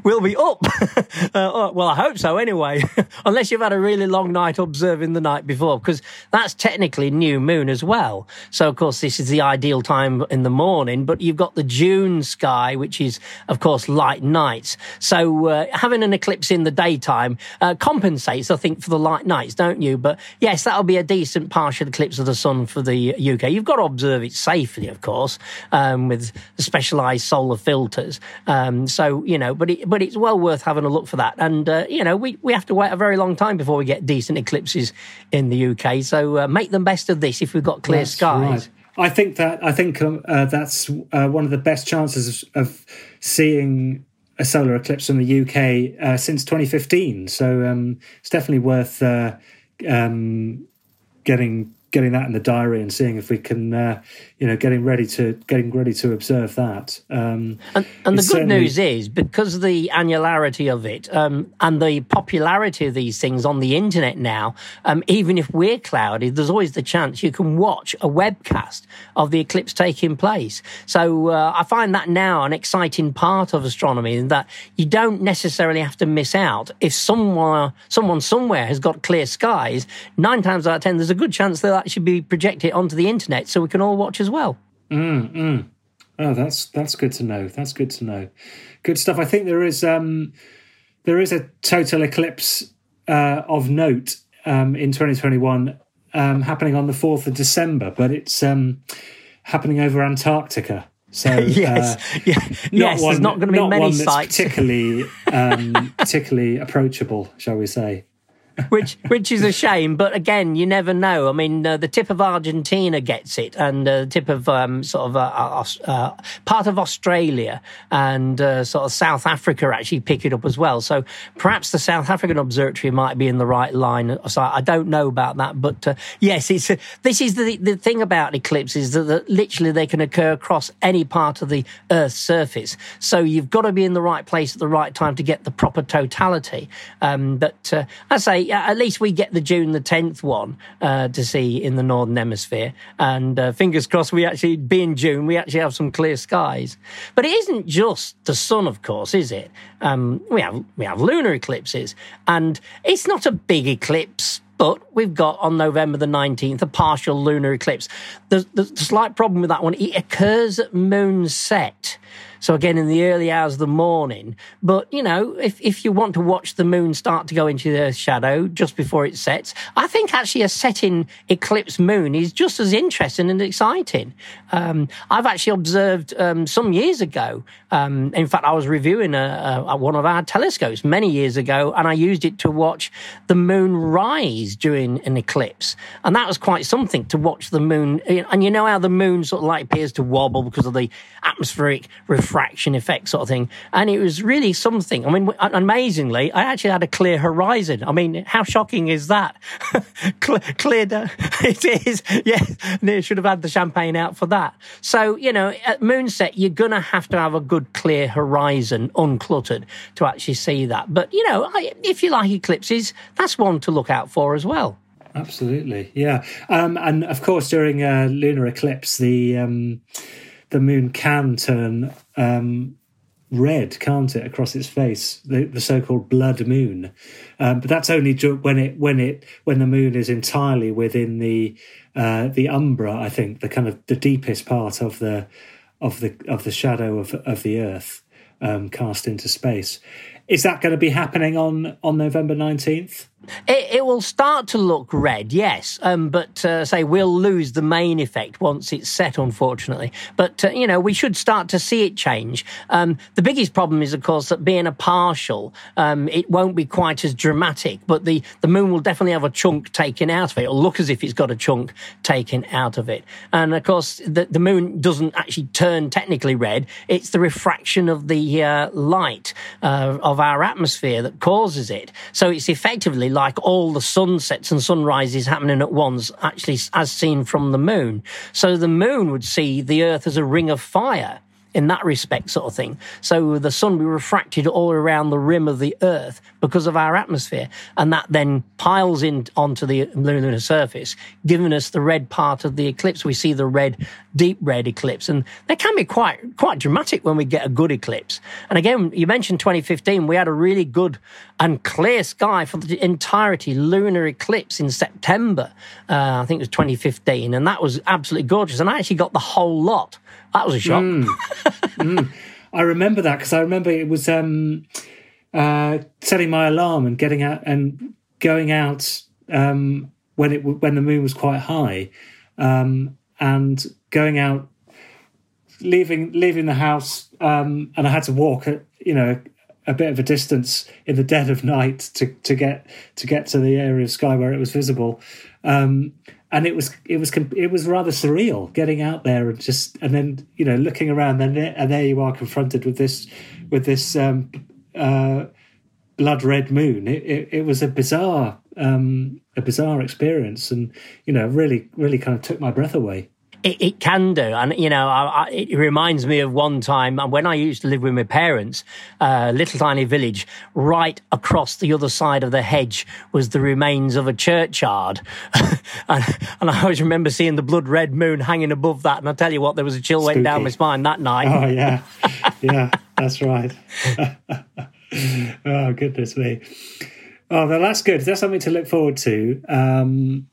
will be up. uh, oh, well, I hope so anyway, unless you've had a really long night observing the night before, because that's technically new moon as well. So, of course, this is the idea ideal time in the morning, but you've got the June sky, which is, of course, light nights. So uh, having an eclipse in the daytime uh, compensates, I think, for the light nights, don't you? But yes, that'll be a decent partial eclipse of the sun for the UK. You've got to observe it safely, of course, um, with specialised solar filters. Um, so you know, but it, but it's well worth having a look for that. And uh, you know, we we have to wait a very long time before we get decent eclipses in the UK. So uh, make the best of this if we've got clear That's skies. right. I think that I think um, uh, that's uh, one of the best chances of, of seeing a solar eclipse in the UK uh, since 2015. So um, it's definitely worth uh, um, getting getting that in the diary and seeing if we can, uh, you know, getting ready to getting ready to observe that. Um, And, and the good news is because of the annularity of it um, and the popularity of these things on the internet now, um, even if we're cloudy, there's always the chance you can watch a webcast of the eclipse taking place. So uh, I find that now an exciting part of astronomy in that you don't necessarily have to miss out. If someone, someone somewhere has got clear skies, nine times out of ten, there's a good chance they'll actually be projected onto the internet so we can all watch as well. Oh, that's that's good to know. That's good to know. Good stuff. I think there is um, there is a total eclipse uh, of note um, in 2021 um, happening on the 4th of December, but it's um, happening over Antarctica. So yes, uh, yeah. not yes. one, there's not going to be many sites. particularly um, particularly approachable, shall we say? Which which is a shame. But again, you never know. I mean, uh, the tip of Argentina gets it, and uh, the tip of um, sort of uh, uh, part of Australia and uh, sort of South Africa actually pick it up as well. So perhaps the South African Observatory might be in the right line. So I don't know about that, but uh, yes, it's uh, this is the the thing about eclipses that, that literally they can occur across any part of the Earth's surface. So you've got to be in the right place at the right time to get the proper totality. Um, but uh, I say at least we get the June the 10th one uh, to see in the Northern Hemisphere. And uh, fingers crossed, we actually, being June, we actually have some clear skies. But it isn't just the sun, of course, is it? Um, we have we have lunar eclipses, and it's not a big eclipse. But we've got on November the 19th a partial lunar eclipse. The, the slight problem with that one, it occurs at moon set. So again, in the early hours of the morning. But, you know, if, if you want to watch the moon start to go into the Earth's shadow just before it sets, I think actually a setting eclipse moon is just as interesting and exciting. Um, I've actually observed um, some years ago. Um, in fact, I was reviewing a, a, one of our telescopes many years ago, and I used it to watch the moon rise during an eclipse. And that was quite something to watch the moon. And you know how the moon sort of like appears to wobble because of the atmospheric refraction effect sort of thing. And it was really something. I mean, amazingly, I actually had a clear horizon. I mean, how shocking is that? Cle- cleared. uh, It is. Yes. They should have had the champagne out for that. So, you know, at moonset, you're going to have to have a good clear horizon, uncluttered, to actually see that. But, you know, I- if you like eclipses, that's one to look out for as well. Absolutely, yeah. Um, and of course, during a lunar eclipse, the um, the moon can turn um, red, can't it, across its face? The, the so-called blood moon. Um, but that's only when it when it when the moon is entirely within the uh, the umbra. I think the kind of the deepest part of the of the of the shadow of of the Earth um, cast into space. Is that going to be happening on on November nineteenth? It, it will start to look red, yes, um, but uh, say we'll lose the main effect once it's set, unfortunately. But uh, you know, we should start to see it change. Um, the biggest problem is, of course, that being a partial, um, it won't be quite as dramatic. But the the moon will definitely have a chunk taken out of it. It'll look as if it's got a chunk taken out of it. And of course, the, the moon doesn't actually turn technically red. It's the refraction of the uh, light uh, of our atmosphere that causes it. So it's effectively like all the sunsets and sunrises happening at once, actually as seen from the moon. So the moon would see the Earth as a ring of fire in that respect, sort of thing. So the sun be refracted all around the rim of the Earth because of our atmosphere, and that then piles in onto the lunar surface, giving us the red part of the eclipse. We see the red, deep red eclipse, and they can be quite quite dramatic when we get a good eclipse. And again, you mentioned 2015, we had a really good and clear sky for the entirety lunar eclipse in September. Uh, I think it was 2015, and that was absolutely gorgeous. And I actually got the whole lot. That was a shock. Mm. mm. I remember that because I remember it was um, uh, setting my alarm and getting out and going out um, when it when the moon was quite high, um, and going out, leaving leaving the house, um, and I had to walk, at, you know, a bit of a distance in the dead of night to to get to get to the area of sky where it was visible. Um, and it was it was it was rather surreal getting out there and just and then you know looking around and there, and there you are confronted with this with this um, uh, blood red moon. It, it, it was a bizarre um, a bizarre experience, and you know really really kind of took my breath away. It, it, can do. And, you know, I, I, it reminds me of one time when I used to live with my parents, a uh, little tiny village, right across the other side of the hedge was the remains of a churchyard. and, and, I always remember seeing the blood red moon hanging above that. And I tell you what, there was a chill Spooky. went down my spine that night. Oh, yeah. Yeah, that's right. oh, goodness me. Oh, well, that's good. That's something to look forward to. Um,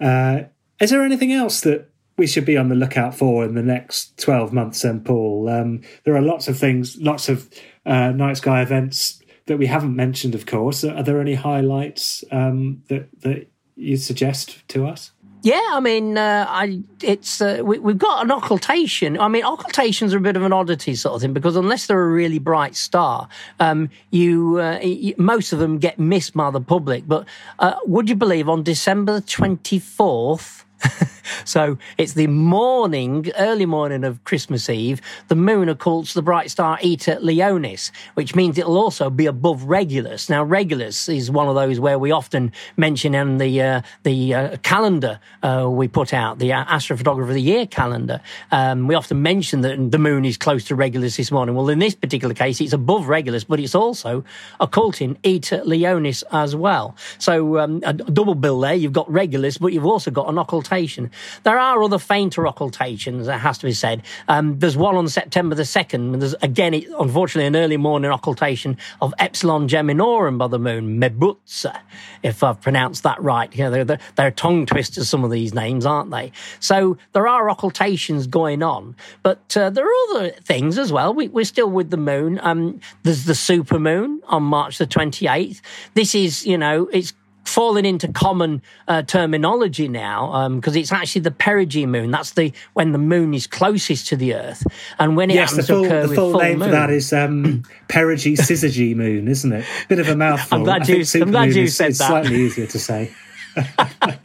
uh, is there anything else that we should be on the lookout for in the next 12 months, then, Paul. Um, there are lots of things, lots of uh, night sky events that we haven't mentioned, of course. Are there any highlights um, that, that you suggest to us? Yeah, I mean, uh, I it's uh, we, have got an occultation. I mean, occultations are a bit of an oddity sort of thing because unless they're a really bright star, um, you, uh, you, most of them get missed by the public. But uh, would you believe on December twenty fourth? so it's the morning, early morning of Christmas Eve. The moon occults the bright star Eta Leonis, which means it'll also be above Regulus. Now, Regulus is one of those where we often mention in the uh, the uh, calendar uh, we put out, the Astrophotographer of the Year calendar. Um, we often mention that the moon is close to Regulus this morning. Well, in this particular case, it's above Regulus, but it's also occulting Eta Leonis as well. So um, a double bill there. You've got Regulus, but you've also got an occultation. There are other fainter occultations, that has to be said. Um, there's one on September the 2nd. There's, again, it, unfortunately, an early morning occultation of Epsilon Geminorum by the moon, Mebutsa, if I've pronounced that right. You know, they're, they're, they're tongue twisters, some of these names, aren't they? So there are occultations going on, but uh, there are other things as well. We, are still with the moon. Um, there's the supermoon on March the 28th. This is, you know, it's fallen into common uh, terminology now because um, it's actually the perigee moon. That's the when the moon is closest to the Earth, and when it yes, happens the full, to occur the full full name moon, for that is um, perigee syzygy moon, isn't it? Bit of a mouthful. I'm glad you, I'm glad you is, said is that. Slightly easier to say. yeah.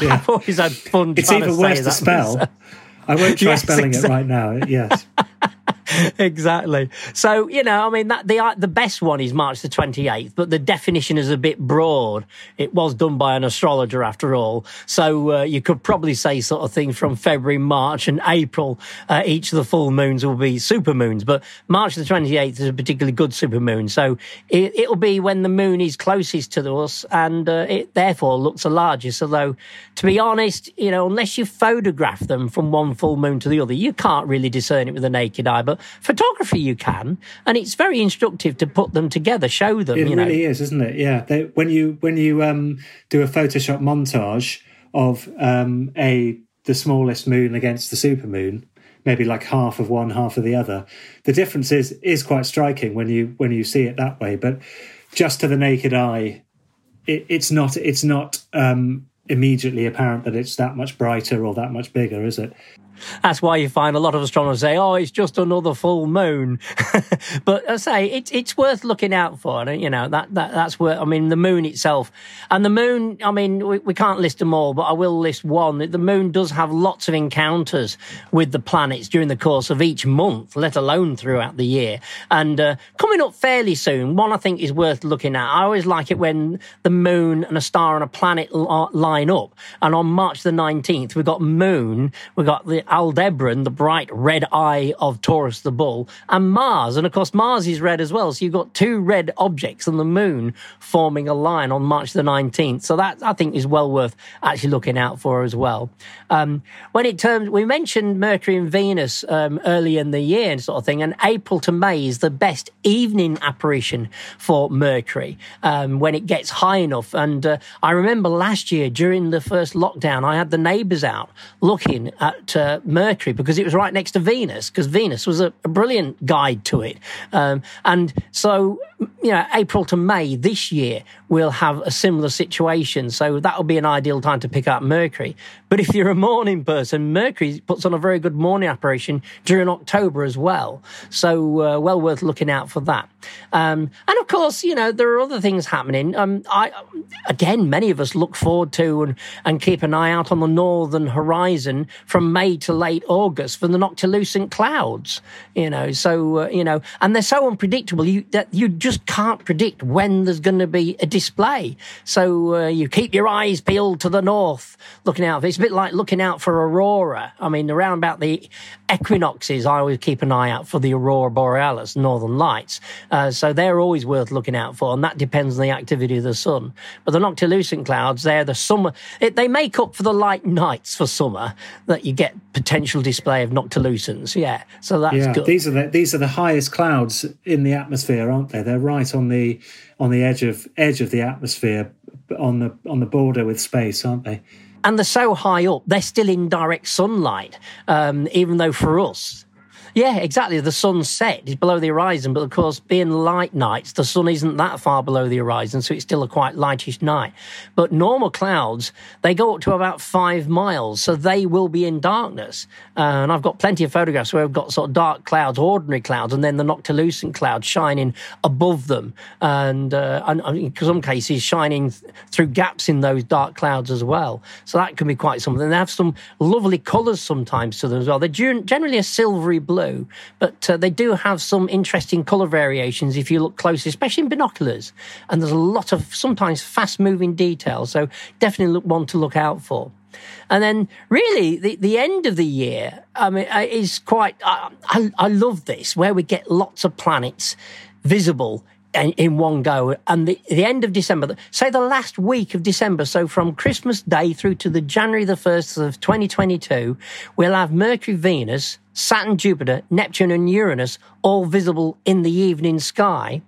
I've always had fun. It's even worse to spell. I won't try yes, spelling exactly. it right now. Yes. exactly. So you know, I mean, that the the best one is March the twenty eighth, but the definition is a bit broad. It was done by an astrologer, after all, so uh, you could probably say sort of things from February, March, and April. Uh, each of the full moons will be super moons, but March the twenty eighth is a particularly good super moon. So it, will be when the moon is closest to us, and uh, it therefore looks the largest. Although, to be honest, you know, unless you photograph them from one full moon to the other, you can't really discern it with the naked eye. But photography you can, and it's very instructive to put them together, show them. It you really know. is, isn't it? Yeah. They, when you when you um, do a Photoshop montage of um, a the smallest moon against the supermoon, maybe like half of one, half of the other, the difference is is quite striking when you when you see it that way. But just to the naked eye, it, it's not it's not um, immediately apparent that it's that much brighter or that much bigger, is it? That's why you find a lot of astronomers say, "Oh, it's just another full moon." but I say it's it's worth looking out for. You know that, that that's where I mean the moon itself, and the moon. I mean we, we can't list them all, but I will list one. The moon does have lots of encounters with the planets during the course of each month, let alone throughout the year. And uh, coming up fairly soon, one I think is worth looking at. I always like it when the moon and a star and a planet line up. And on March the nineteenth, we've got moon, we've got the Aldebaran, the bright red eye of Taurus the Bull, and Mars. And of course, Mars is red as well. So you've got two red objects and the moon forming a line on March the 19th. So that I think is well worth actually looking out for as well. Um, when it terms, we mentioned Mercury and Venus um, early in the year and sort of thing, and April to May is the best evening apparition for Mercury um, when it gets high enough. And uh, I remember last year during the first lockdown, I had the neighbours out looking at uh, Mercury because it was right next to Venus, because Venus was a, a, brilliant guide to it. Um, and so, you know, April to May this year, we'll have a similar situation. So that'll be an ideal time to pick up Mercury. But if you're a morning person, Mercury puts on a very good morning apparition during October as well. So uh, well worth looking out for that. Um, and of course, you know, there are other things happening. Um, I, again, many of us look forward to and, and keep an eye out on the northern horizon from May to late August for the noctilucent clouds, you know, so, uh, you know, and they're so unpredictable you, that you just can't predict when there's going to be a display. So uh, you keep your eyes peeled to the north, looking out. It's a bit like looking out for aurora. I mean, around about the equinoxes, I always keep an eye out for the aurora borealis, northern lights. Uh, so they're always worth looking out for, and that depends on the activity of the sun. But the noctilucent clouds, they're the summer. It, they make up for the light nights for summer that you get potential display of noctilucents. Yeah, so that's yeah, good. These are the these are the highest clouds in the atmosphere, aren't they? They're right on the on the edge of edge of the atmosphere, on the on the border with space, aren't they? And they're so high up, they're still in direct sunlight, um, even though for us yeah, exactly. The sun's set is below the horizon, but of course, being light nights, the sun isn't that far below the horizon, so it's still a quite lightish night. But normal clouds, they go up to about five miles, so they will be in darkness. Uh, and I've got plenty of photographs where I've got sort of dark clouds, ordinary clouds, and then the noctilucent clouds shining above them, and, uh, and, in some cases shining th- through gaps in those dark clouds as well. So that can be quite something. They have some lovely colours sometimes to them as well. They're generally a silvery blue blue, but uh, they do have some interesting colour variations if you look closely, especially in binoculars. And there's a lot of sometimes fast moving details, so definitely look, one to look out for. And then, really, the, the end of the year I mean, uh, is quite. I, I, I love this, where we get lots of planets visible in one go. And the, the end of December, say the last week of December, so from Christmas Day through to the January the 1st of 2022, we'll have Mercury, Venus, Saturn, Jupiter, Neptune, and Uranus all visible in the evening sky.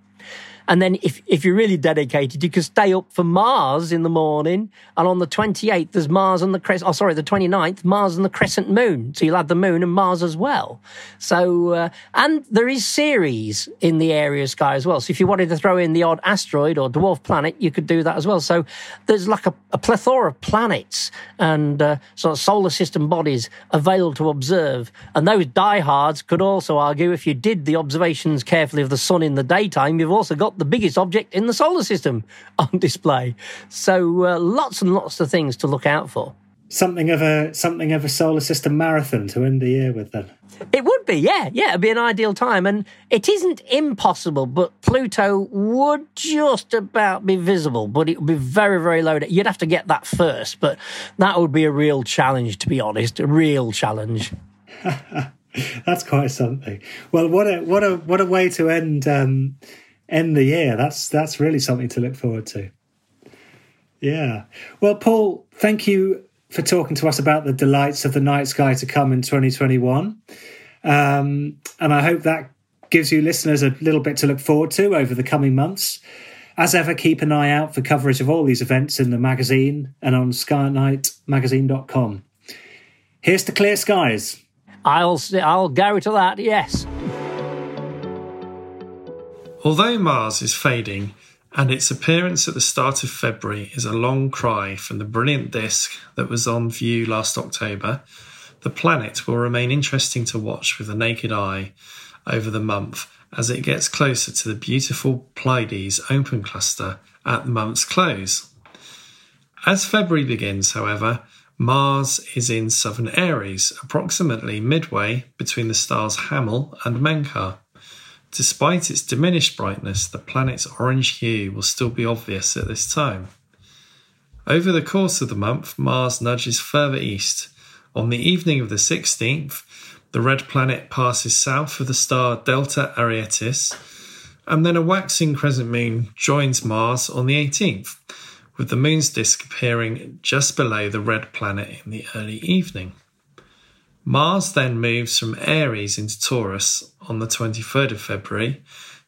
And then if, if you're really dedicated, you can stay up for Mars in the morning. And on the 28th, there's Mars and the crescent, oh, sorry, the 29th, Mars and the crescent moon. So you'll have the moon and Mars as well. So, uh, and there is Ceres in the area sky as well. So if you wanted to throw in the odd asteroid or dwarf planet, you could do that as well. So there's like a, a plethora of planets and uh, sort of solar system bodies available to observe. And those diehards could also argue if you did the observations carefully of the sun in the daytime, you've also got the biggest object in the solar system on display. So uh, lots and lots of things to look out for. Something of a something of a solar system marathon to end the year with then. It would be, yeah, yeah, it'd be an ideal time. And it isn't impossible, but Pluto would just about be visible, but it would be very, very low. You'd have to get that first, but that would be a real challenge, to be honest, a real challenge. That's quite something. Well, what a what a what a way to end um, end the year. That's that's really something to look forward to. Yeah. Well, Paul, thank you for talking to us about the delights of the night sky to come in 2021. Um, and I hope that gives you listeners a little bit to look forward to over the coming months. As ever, keep an eye out for coverage of all these events in the magazine and on skyatnightmagazine.com. Here's to clear skies. I'll I'll go to that. Yes. Although Mars is fading, and its appearance at the start of February is a long cry from the brilliant disk that was on view last October, the planet will remain interesting to watch with the naked eye over the month as it gets closer to the beautiful Pleiades open cluster at the month's close. As February begins, however, Mars is in southern Aries, approximately midway between the stars Hamal and Menkar. Despite its diminished brightness, the planet's orange hue will still be obvious at this time. Over the course of the month, Mars nudges further east, On the evening of the 16th, the red planet passes south of the star Delta Arietis, and then a waxing crescent moon joins Mars on the 18th, with the moon's disk appearing just below the red planet in the early evening. Mars then moves from Aries into Taurus on the 23rd of February,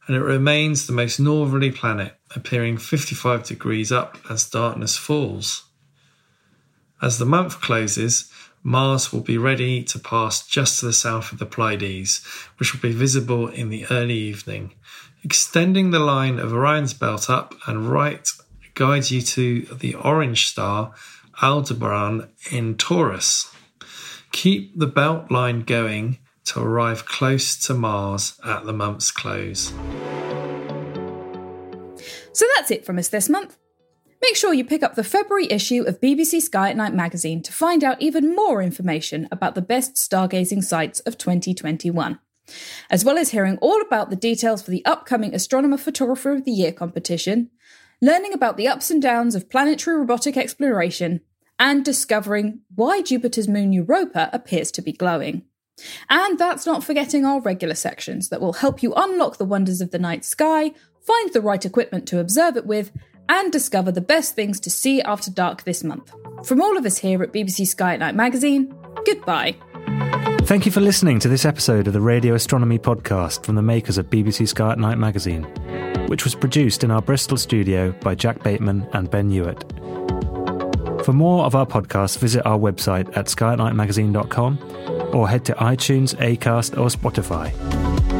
and it remains the most northerly planet, appearing 55 degrees up as darkness falls. As the month closes, Mars will be ready to pass just to the south of the Pleiades, which will be visible in the early evening. Extending the line of Orion's belt up and right guides you to the orange star Aldebaran in Taurus. Keep the belt line going to arrive close to Mars at the month's close. So that's it from us this month. Make sure you pick up the February issue of BBC Sky at Night magazine to find out even more information about the best stargazing sites of 2021. As well as hearing all about the details for the upcoming Astronomy Photographer of the Year competition, learning about the ups and downs of planetary robotic exploration, and discovering why Jupiter's moon Europa appears to be glowing. And that's not forgetting our regular sections that will help you unlock the wonders of the night sky, find the right equipment to observe it with, and discover the best things to see after dark this month. From all of us here at BBC Sky at Night magazine, goodbye. Thank you for listening to this episode of the Radio Astronomy podcast from the makers of BBC Sky at Night magazine, which was produced in our Bristol studio by Jack Bateman and Ben Hewitt. For more of our podcasts, visit our website at skyatnightmagazine.com or head to iTunes, Acast, or Spotify.